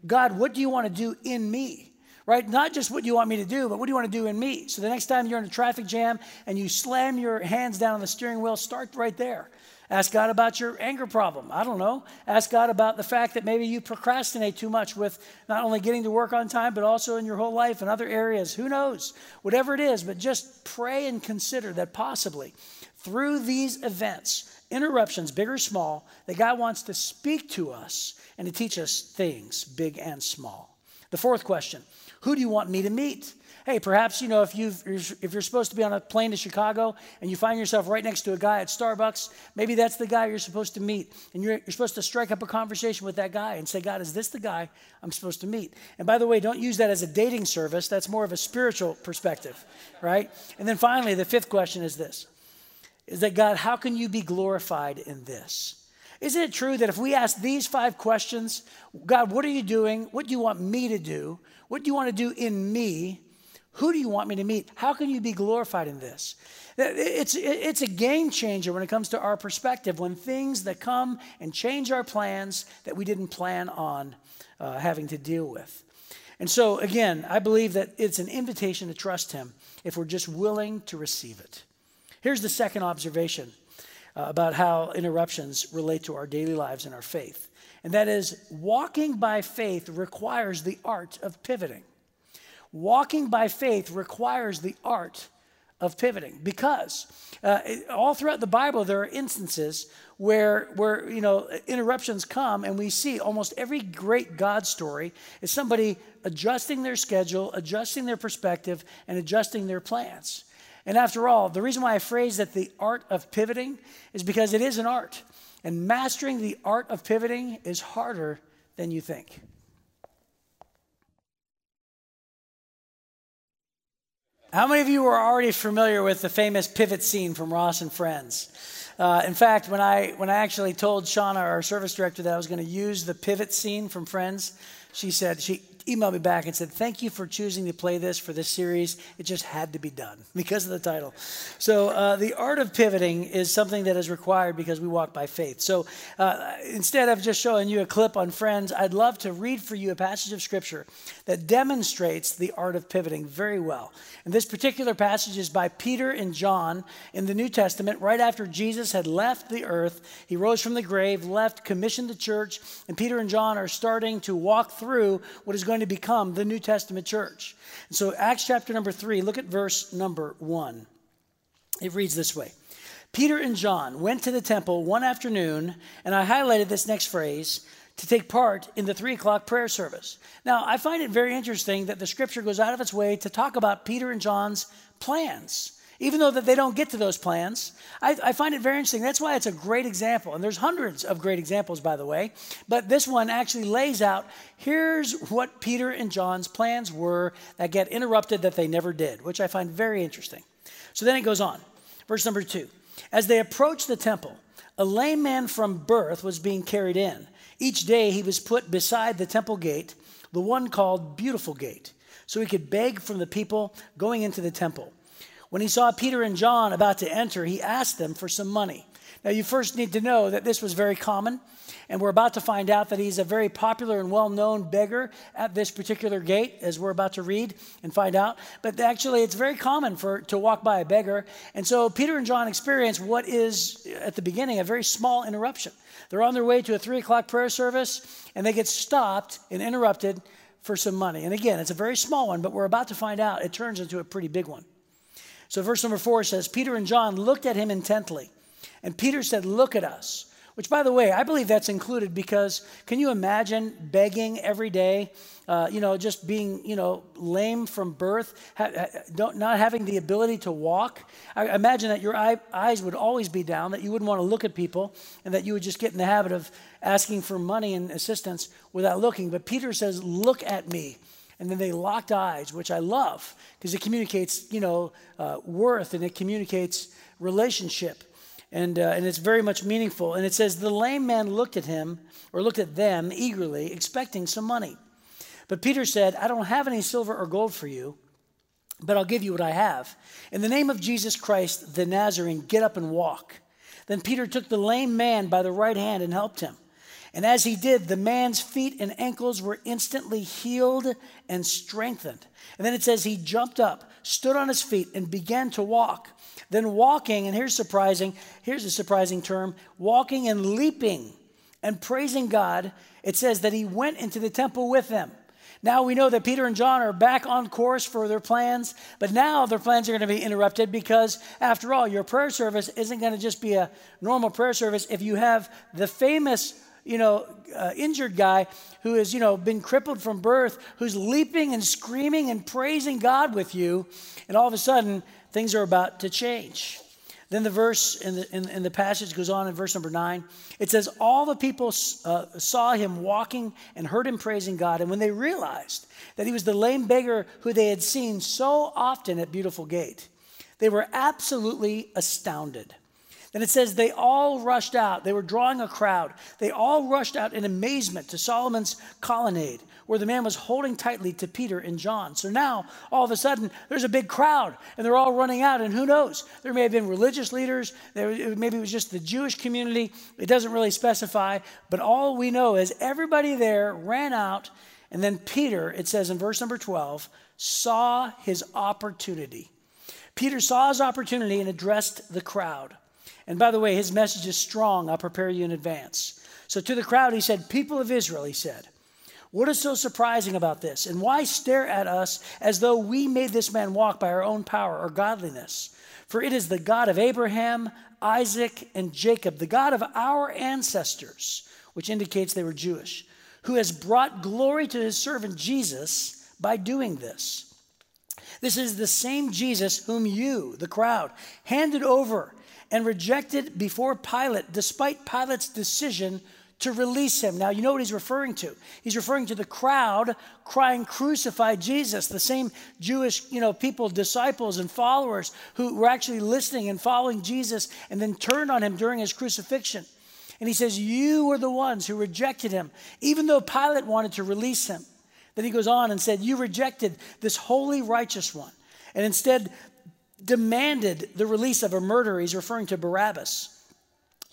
God, what do you want to do in me? Right? Not just what do you want me to do, but what do you want to do in me? So the next time you're in a traffic jam and you slam your hands down on the steering wheel, start right there. Ask God about your anger problem. I don't know. Ask God about the fact that maybe you procrastinate too much with not only getting to work on time, but also in your whole life and other areas. Who knows? Whatever it is, but just pray and consider that possibly through these events, interruptions, big or small, that God wants to speak to us and to teach us things, big and small. The fourth question Who do you want me to meet? Hey, perhaps, you know, if, you if you're supposed to be on a plane to Chicago and you find yourself right next to a guy at Starbucks, maybe that's the guy you're supposed to meet. And you're, you're supposed to strike up a conversation with that guy and say, God, is this the guy I'm supposed to meet? And by the way, don't use that as a dating service. That's more of a spiritual perspective, right? And then finally, the fifth question is this is that God, how can you be glorified in this? Isn't it true that if we ask these five questions, God, what are you doing? What do you want me to do? What do you want to do in me? Who do you want me to meet? How can you be glorified in this? It's, it's a game changer when it comes to our perspective, when things that come and change our plans that we didn't plan on uh, having to deal with. And so, again, I believe that it's an invitation to trust Him if we're just willing to receive it. Here's the second observation uh, about how interruptions relate to our daily lives and our faith. And that is, walking by faith requires the art of pivoting. Walking by faith requires the art of pivoting because uh, all throughout the Bible there are instances where where you know interruptions come and we see almost every great God story is somebody adjusting their schedule, adjusting their perspective, and adjusting their plans. And after all, the reason why I phrase that the art of pivoting is because it is an art. And mastering the art of pivoting is harder than you think. How many of you are already familiar with the famous pivot scene from Ross and Friends? Uh, in fact, when I when I actually told Shauna, our service director, that I was going to use the pivot scene from Friends, she said she emailed me back and said, "Thank you for choosing to play this for this series. It just had to be done because of the title." So uh, the art of pivoting is something that is required because we walk by faith. So uh, instead of just showing you a clip on Friends, I'd love to read for you a passage of Scripture that demonstrates the art of pivoting very well. And this particular passage is by Peter and John in the New Testament, right after Jesus had left the earth. He rose from the grave, left, commissioned the church, and Peter and John are starting to walk through what is going to become the New Testament church. And so, Acts chapter number three, look at verse number one. It reads this way. Peter and John went to the temple one afternoon, and I highlighted this next phrase to take part in the three o'clock prayer service. Now, I find it very interesting that the scripture goes out of its way to talk about Peter and John's plans. Even though that they don't get to those plans, I, I find it very interesting. That's why it's a great example. And there's hundreds of great examples, by the way. But this one actually lays out here's what Peter and John's plans were that get interrupted that they never did, which I find very interesting. So then it goes on. Verse number two. As they approached the temple, a lame man from birth was being carried in. Each day he was put beside the temple gate, the one called Beautiful Gate, so he could beg from the people going into the temple. When he saw Peter and John about to enter, he asked them for some money. Now, you first need to know that this was very common, and we're about to find out that he's a very popular and well known beggar at this particular gate, as we're about to read and find out. But actually, it's very common for to walk by a beggar. And so, Peter and John experience what is, at the beginning, a very small interruption. They're on their way to a three o'clock prayer service, and they get stopped and interrupted for some money. And again, it's a very small one, but we're about to find out it turns into a pretty big one. So, verse number four says Peter and John looked at him intently, and Peter said, Look at us. Which, by the way, I believe that's included because can you imagine begging every day? Uh, you know, just being, you know, lame from birth, ha- ha- not having the ability to walk. I imagine that your eye- eyes would always be down, that you wouldn't want to look at people, and that you would just get in the habit of asking for money and assistance without looking. But Peter says, Look at me. And then they locked eyes, which I love because it communicates, you know, uh, worth and it communicates relationship and, uh, and it's very much meaningful. And it says, The lame man looked at him, or looked at them eagerly, expecting some money. But Peter said, I don't have any silver or gold for you, but I'll give you what I have. In the name of Jesus Christ, the Nazarene, get up and walk. Then Peter took the lame man by the right hand and helped him. And as he did, the man's feet and ankles were instantly healed and strengthened. And then it says he jumped up, stood on his feet, and began to walk. Then walking, and here's surprising, here's a surprising term walking and leaping and praising God, it says that he went into the temple with them. Now we know that Peter and John are back on course for their plans, but now their plans are going to be interrupted because, after all, your prayer service isn't going to just be a normal prayer service if you have the famous you know, uh, injured guy who has, you know, been crippled from birth, who's leaping and screaming and praising God with you, and all of a sudden things are about to change. Then the verse in the, in, in the passage goes on in verse number nine. It says, All the people uh, saw him walking and heard him praising God. And when they realized that he was the lame beggar who they had seen so often at Beautiful Gate, they were absolutely astounded. Then it says they all rushed out. They were drawing a crowd. They all rushed out in amazement to Solomon's colonnade, where the man was holding tightly to Peter and John. So now, all of a sudden, there's a big crowd, and they're all running out. And who knows? There may have been religious leaders. Maybe it was just the Jewish community. It doesn't really specify. But all we know is everybody there ran out. And then Peter, it says in verse number 12, saw his opportunity. Peter saw his opportunity and addressed the crowd. And by the way, his message is strong. I'll prepare you in advance. So to the crowd, he said, People of Israel, he said, what is so surprising about this? And why stare at us as though we made this man walk by our own power or godliness? For it is the God of Abraham, Isaac, and Jacob, the God of our ancestors, which indicates they were Jewish, who has brought glory to his servant Jesus by doing this. This is the same Jesus whom you, the crowd, handed over and rejected before Pilate, despite Pilate's decision to release him. Now, you know what he's referring to. He's referring to the crowd crying, Crucify Jesus, the same Jewish you know, people, disciples, and followers who were actually listening and following Jesus and then turned on him during his crucifixion. And he says, You were the ones who rejected him, even though Pilate wanted to release him. Then he goes on and said, You rejected this holy, righteous one, and instead demanded the release of a murderer. He's referring to Barabbas.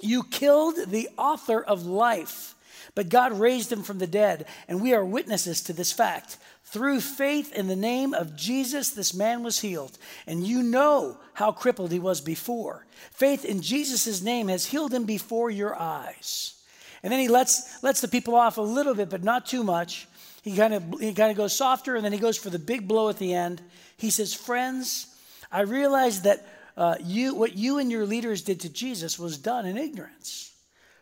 You killed the author of life, but God raised him from the dead, and we are witnesses to this fact. Through faith in the name of Jesus, this man was healed. And you know how crippled he was before. Faith in Jesus' name has healed him before your eyes. And then he lets, lets the people off a little bit, but not too much. He kind of he kind of goes softer, and then he goes for the big blow at the end. He says, Friends, I realize that uh, you, what you and your leaders did to Jesus was done in ignorance.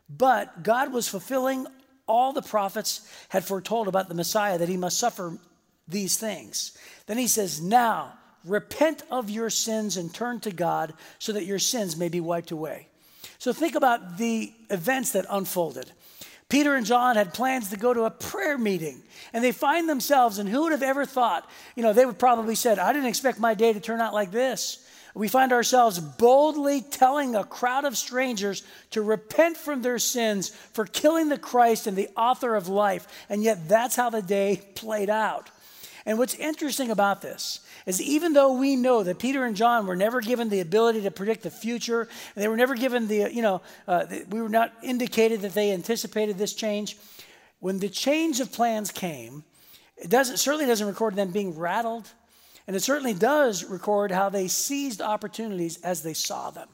But God was fulfilling all the prophets had foretold about the Messiah, that he must suffer these things. Then he says, Now repent of your sins and turn to God so that your sins may be wiped away. So think about the events that unfolded. Peter and John had plans to go to a prayer meeting, and they find themselves, and who would have ever thought? You know, they would probably said, I didn't expect my day to turn out like this we find ourselves boldly telling a crowd of strangers to repent from their sins for killing the Christ and the author of life. And yet, that's how the day played out. And what's interesting about this is even though we know that Peter and John were never given the ability to predict the future, they were never given the, you know, uh, we were not indicated that they anticipated this change. When the change of plans came, it doesn't, certainly doesn't record them being rattled. And it certainly does record how they seized opportunities as they saw them.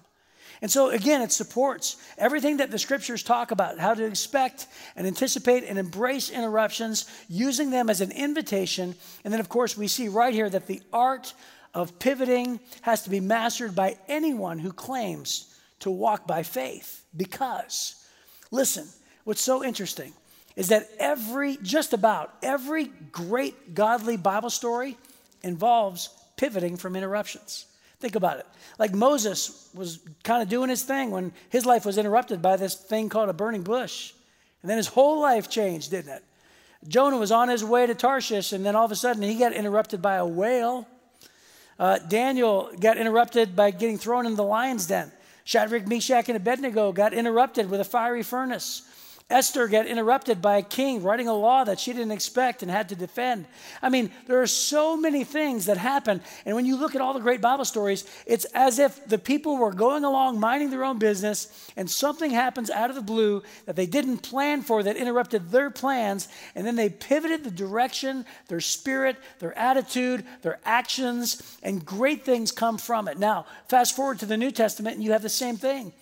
And so, again, it supports everything that the scriptures talk about how to expect and anticipate and embrace interruptions, using them as an invitation. And then, of course, we see right here that the art of pivoting has to be mastered by anyone who claims to walk by faith. Because, listen, what's so interesting is that every, just about every great godly Bible story involves pivoting from interruptions. Think about it. Like Moses was kind of doing his thing when his life was interrupted by this thing called a burning bush. And then his whole life changed, didn't it? Jonah was on his way to Tarshish, and then all of a sudden he got interrupted by a whale. Uh, Daniel got interrupted by getting thrown in the lion's den. Shadrach, Meshach, and Abednego got interrupted with a fiery furnace. Esther got interrupted by a king writing a law that she didn't expect and had to defend. I mean, there are so many things that happen. And when you look at all the great Bible stories, it's as if the people were going along minding their own business and something happens out of the blue that they didn't plan for that interrupted their plans. And then they pivoted the direction, their spirit, their attitude, their actions, and great things come from it. Now, fast forward to the New Testament, and you have the same thing.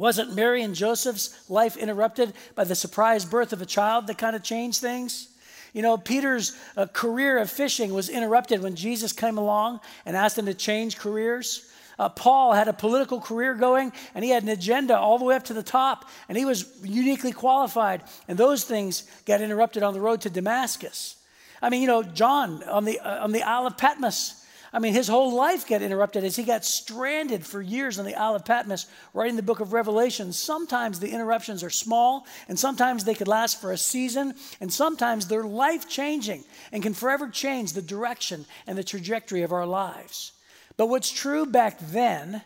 Wasn't Mary and Joseph's life interrupted by the surprise birth of a child that kind of changed things? You know, Peter's uh, career of fishing was interrupted when Jesus came along and asked him to change careers. Uh, Paul had a political career going and he had an agenda all the way up to the top, and he was uniquely qualified. And those things got interrupted on the road to Damascus. I mean, you know, John on the, uh, on the Isle of Patmos I mean, his whole life got interrupted as he got stranded for years on the Isle of Patmos, writing the book of Revelation. Sometimes the interruptions are small, and sometimes they could last for a season, and sometimes they're life changing and can forever change the direction and the trajectory of our lives. But what's true back then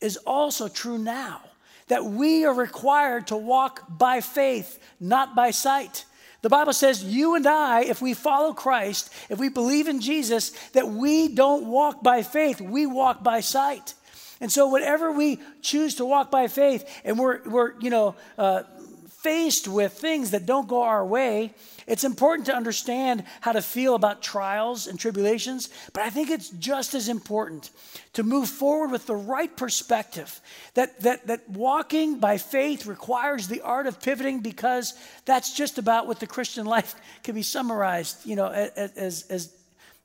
is also true now that we are required to walk by faith, not by sight. The Bible says you and I, if we follow Christ, if we believe in Jesus, that we don't walk by faith, we walk by sight. And so, whatever we choose to walk by faith, and we're, we're you know, uh, faced with things that don't go our way, it's important to understand how to feel about trials and tribulations, but I think it's just as important to move forward with the right perspective. That, that, that walking by faith requires the art of pivoting because that's just about what the Christian life can be summarized, you know, as, as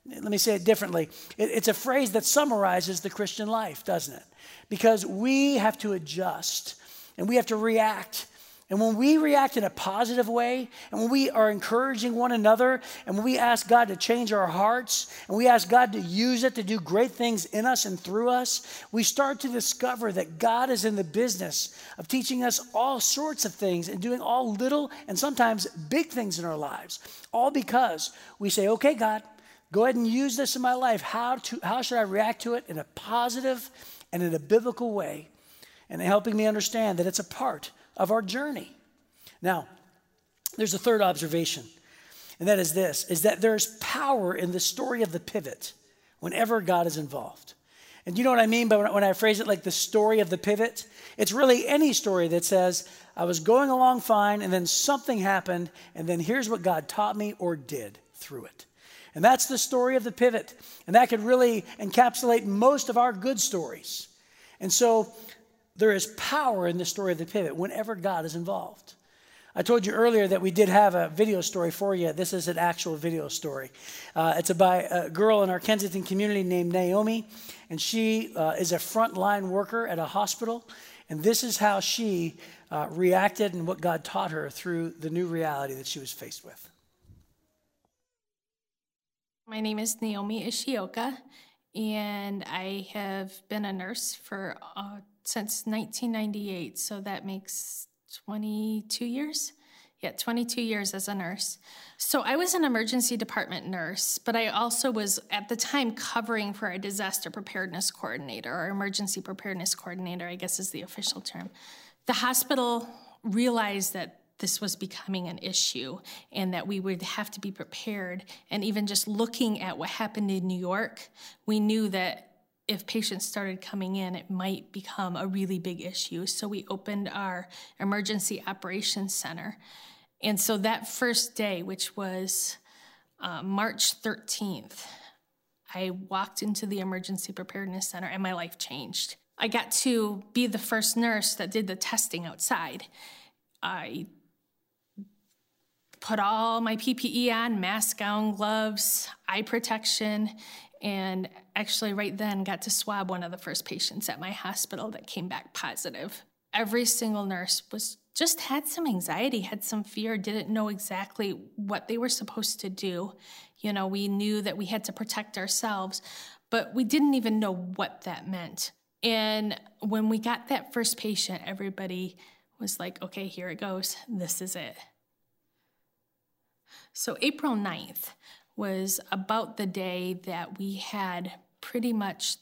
let me say it differently. It, it's a phrase that summarizes the Christian life, doesn't it? Because we have to adjust and we have to react And when we react in a positive way, and when we are encouraging one another, and when we ask God to change our hearts, and we ask God to use it to do great things in us and through us, we start to discover that God is in the business of teaching us all sorts of things and doing all little and sometimes big things in our lives. All because we say, okay, God, go ahead and use this in my life. How, to, how should I react to it in a positive and in a biblical way? And helping me understand that it's a part of our journey. Now, there's a third observation, and that is this is that there's power in the story of the pivot whenever God is involved. And you know what I mean by when I phrase it like the story of the pivot? It's really any story that says, I was going along fine, and then something happened, and then here's what God taught me or did through it. And that's the story of the pivot. And that could really encapsulate most of our good stories. And so there is power in the story of the pivot whenever God is involved. I told you earlier that we did have a video story for you. This is an actual video story. Uh, it's about a girl in our Kensington community named Naomi, and she uh, is a frontline worker at a hospital. And this is how she uh, reacted and what God taught her through the new reality that she was faced with. My name is Naomi Ishioka, and I have been a nurse for uh, since 1998, so that makes 22 years. Yeah, 22 years as a nurse. So I was an emergency department nurse, but I also was at the time covering for a disaster preparedness coordinator or emergency preparedness coordinator, I guess is the official term. The hospital realized that this was becoming an issue and that we would have to be prepared. And even just looking at what happened in New York, we knew that if patients started coming in, it might become a really big issue. So we opened our emergency operations center. And so that first day, which was uh, March 13th, I walked into the emergency preparedness center and my life changed. I got to be the first nurse that did the testing outside. I put all my PPE on mask, gown, gloves, eye protection, and actually right then got to swab one of the first patients at my hospital that came back positive. Every single nurse was just had some anxiety, had some fear, didn't know exactly what they were supposed to do. You know, we knew that we had to protect ourselves, but we didn't even know what that meant. And when we got that first patient, everybody was like, okay, here it goes. This is it. So, April 9th, was about the day that we had pretty much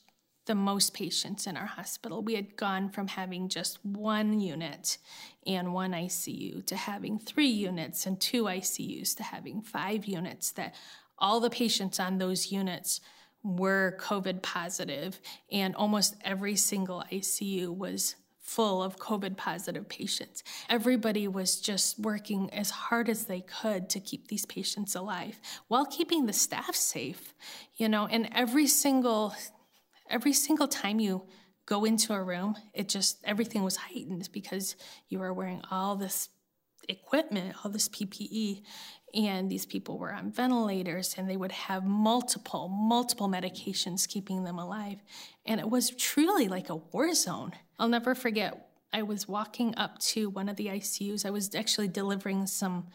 the most patients in our hospital. We had gone from having just one unit and one ICU to having three units and two ICUs to having five units, that all the patients on those units were COVID positive, and almost every single ICU was full of COVID positive patients. Everybody was just working as hard as they could to keep these patients alive while keeping the staff safe, you know, and every single every single time you go into a room, it just everything was heightened because you were wearing all this equipment, all this PPE, and these people were on ventilators and they would have multiple, multiple medications keeping them alive. And it was truly like a war zone. I'll never forget, I was walking up to one of the ICUs. I was actually delivering some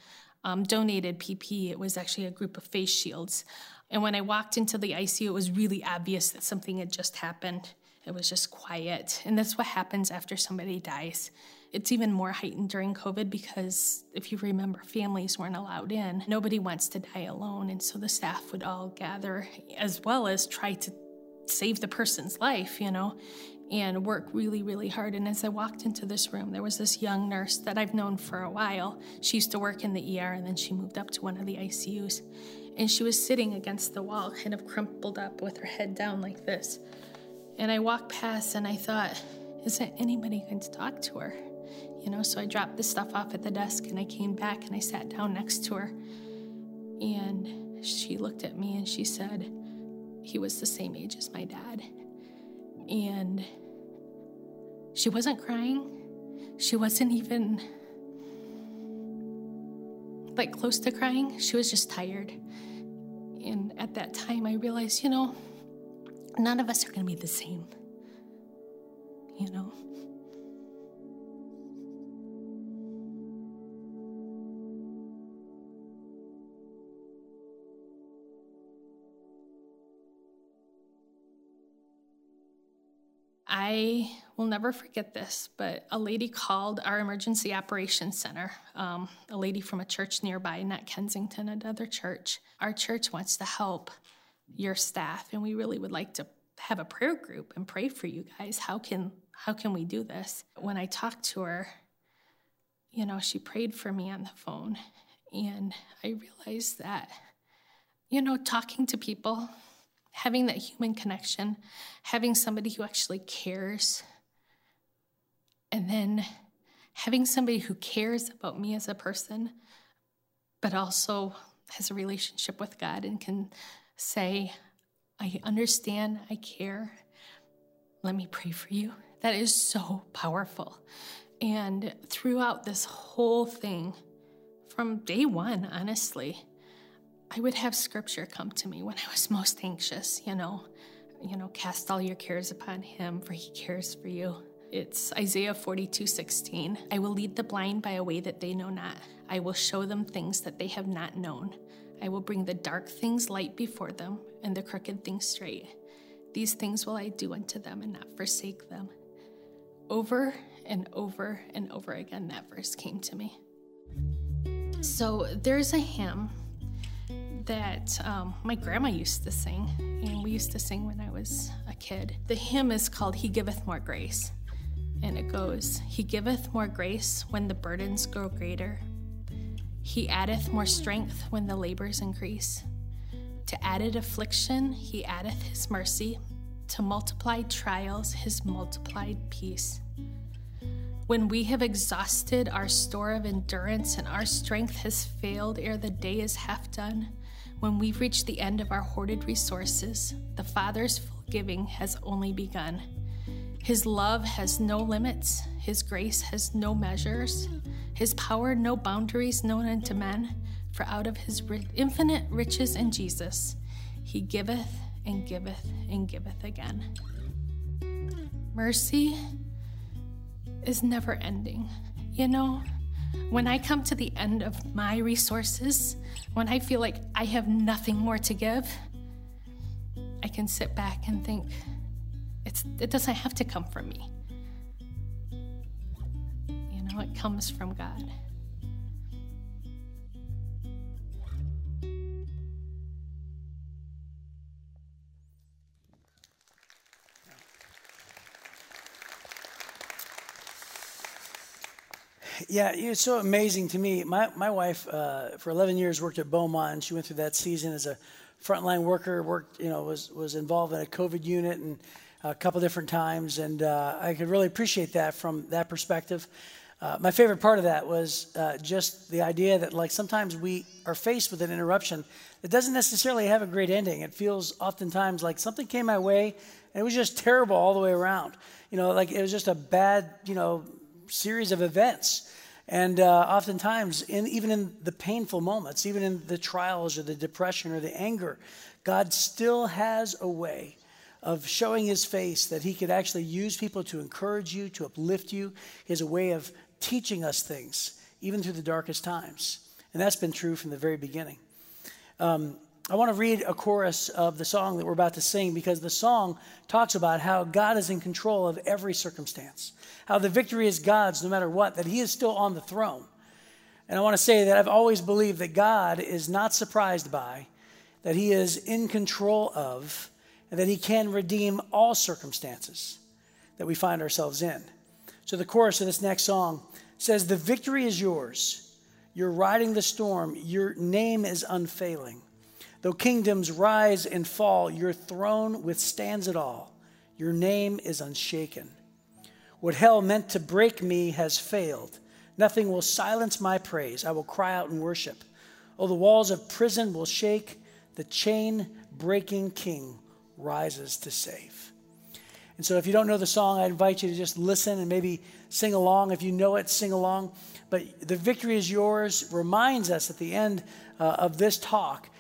um, donated PPE. It was actually a group of face shields. And when I walked into the ICU, it was really obvious that something had just happened. It was just quiet. And that's what happens after somebody dies. It's even more heightened during COVID because if you remember, families weren't allowed in. Nobody wants to die alone. And so the staff would all gather as well as try to save the person's life, you know, and work really, really hard. And as I walked into this room, there was this young nurse that I've known for a while. She used to work in the ER and then she moved up to one of the ICUs. And she was sitting against the wall, kind of crumpled up with her head down like this. And I walked past and I thought, isn't anybody going to talk to her? You know, so I dropped the stuff off at the desk and I came back and I sat down next to her. And she looked at me and she said, he was the same age as my dad. And she wasn't crying. She wasn't even like close to crying. She was just tired. And at that time, I realized, you know, none of us are going to be the same. You know? I will never forget this, but a lady called our emergency operations center, um, a lady from a church nearby, not Kensington, another church. Our church wants to help your staff, and we really would like to have a prayer group and pray for you guys. How can how can we do this? When I talked to her, you know, she prayed for me on the phone, and I realized that, you know, talking to people, having that human connection, having somebody who actually cares, and then having somebody who cares about me as a person, but also has a relationship with God and can say, I understand, I care. Let me pray for you. That is so powerful. And throughout this whole thing, from day one, honestly, I would have scripture come to me when I was most anxious, you know, you know, cast all your cares upon him, for he cares for you. It's Isaiah 42 16. I will lead the blind by a way that they know not. I will show them things that they have not known. I will bring the dark things light before them, and the crooked things straight. These things will I do unto them and not forsake them. Over and over and over again, that verse came to me. So there's a hymn that um, my grandma used to sing, and we used to sing when I was a kid. The hymn is called He Giveth More Grace, and it goes He giveth more grace when the burdens grow greater. He addeth more strength when the labors increase. To added affliction, He addeth His mercy. To multiplied trials, His multiplied peace. When we have exhausted our store of endurance and our strength has failed ere the day is half done, when we've reached the end of our hoarded resources, the Father's full giving has only begun. His love has no limits, His grace has no measures, His power no boundaries known unto men, for out of His infinite riches in Jesus, He giveth and giveth and giveth again. Mercy is never ending. You know, when I come to the end of my resources, when I feel like I have nothing more to give, I can sit back and think, it doesn't have to come from me. You know, it comes from God. Yeah, it's so amazing to me. My, my wife, uh, for 11 years, worked at Beaumont, and she went through that season as a frontline worker. Worked, you know, was was involved in a COVID unit and a couple different times, and uh, I could really appreciate that from that perspective. Uh, my favorite part of that was uh, just the idea that, like, sometimes we are faced with an interruption that doesn't necessarily have a great ending. It feels oftentimes like something came my way and it was just terrible all the way around. You know, like it was just a bad, you know, series of events. And uh, oftentimes, in, even in the painful moments, even in the trials or the depression or the anger, God still has a way of showing his face that he could actually use people to encourage you, to uplift you. He has a way of teaching us things, even through the darkest times. And that's been true from the very beginning. Um, I want to read a chorus of the song that we're about to sing because the song talks about how God is in control of every circumstance how the victory is God's no matter what, that He is still on the throne. And I want to say that I've always believed that God is not surprised by, that He is in control of, and that He can redeem all circumstances that we find ourselves in. So the chorus of this next song says, The victory is yours. You're riding the storm. Your name is unfailing. Though kingdoms rise and fall, your throne withstands it all. Your name is unshaken. What hell meant to break me has failed. Nothing will silence my praise. I will cry out in worship. Oh, the walls of prison will shake. The chain breaking king rises to save. And so, if you don't know the song, I invite you to just listen and maybe sing along. If you know it, sing along. But the victory is yours reminds us at the end uh, of this talk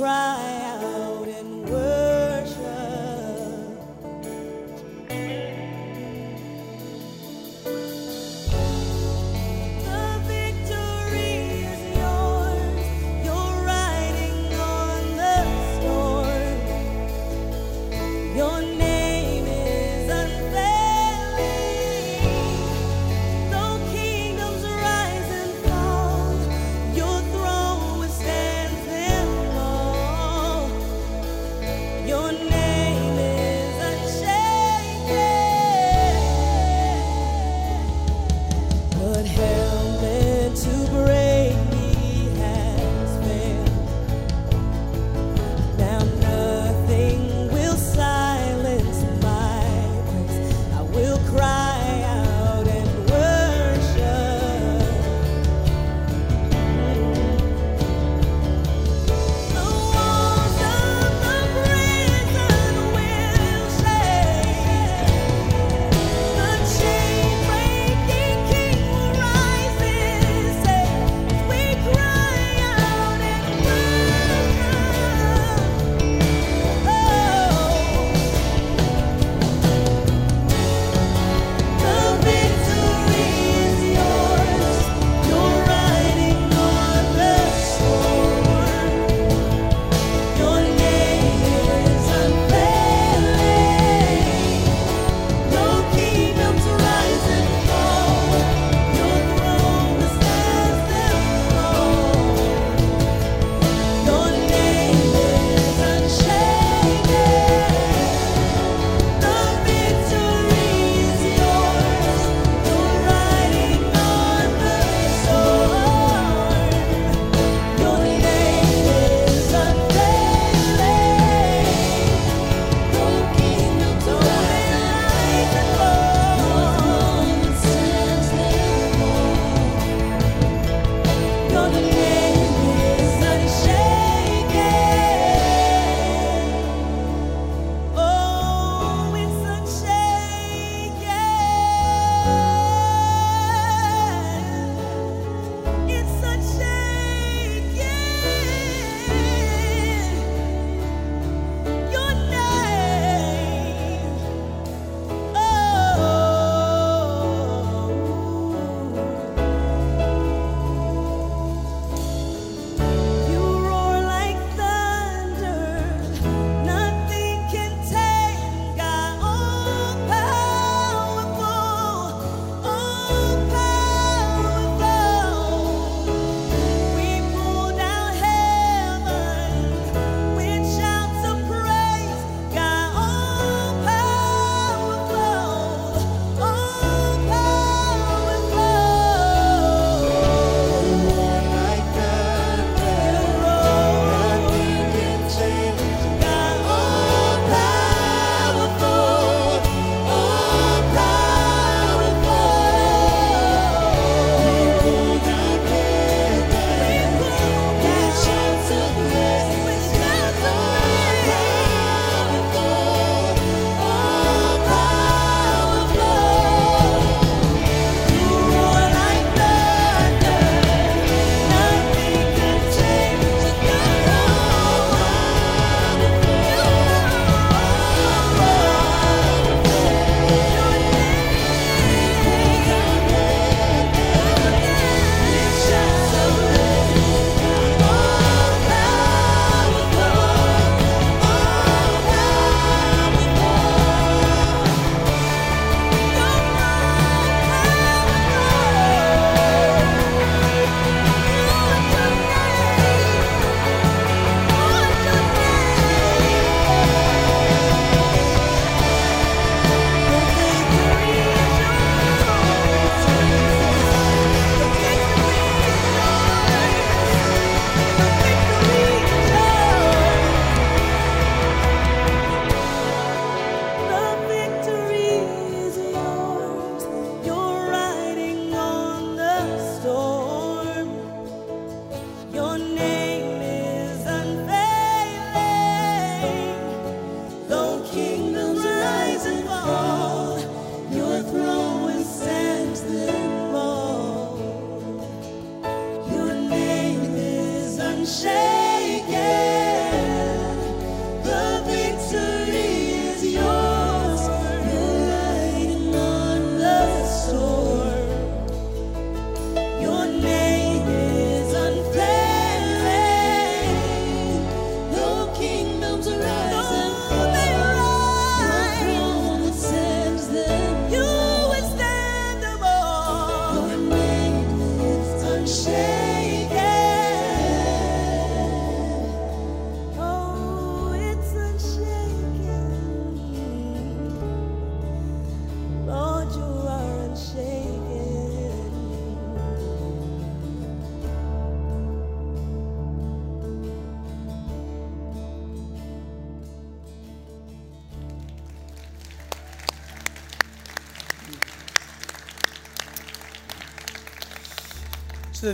as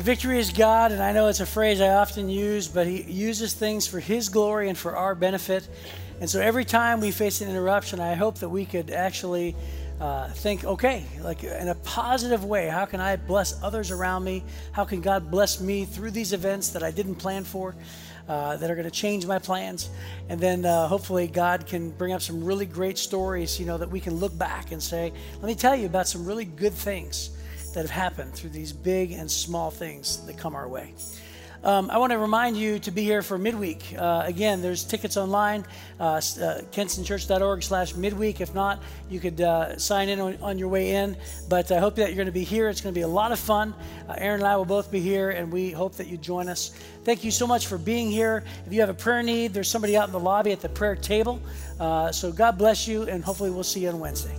victory is God, and I know it's a phrase I often use, but He uses things for His glory and for our benefit. And so every time we face an interruption, I hope that we could actually uh, think, okay, like in a positive way, how can I bless others around me? How can God bless me through these events that I didn't plan for, uh, that are going to change my plans? And then uh, hopefully God can bring up some really great stories, you know, that we can look back and say, let me tell you about some really good things that have happened through these big and small things that come our way. Um, I want to remind you to be here for midweek. Uh, again, there's tickets online, uh, uh, kensingtonchurch.org slash midweek. If not, you could uh, sign in on, on, your way in. But I hope that you're going to be here. It's going to be a lot of fun. Uh, Aaron and I will both be here, and we hope that you join us. Thank you so much for being here. If you have a prayer need, there's somebody out in the lobby at the prayer table. Uh, so God bless you, and hopefully we'll see you on Wednesday.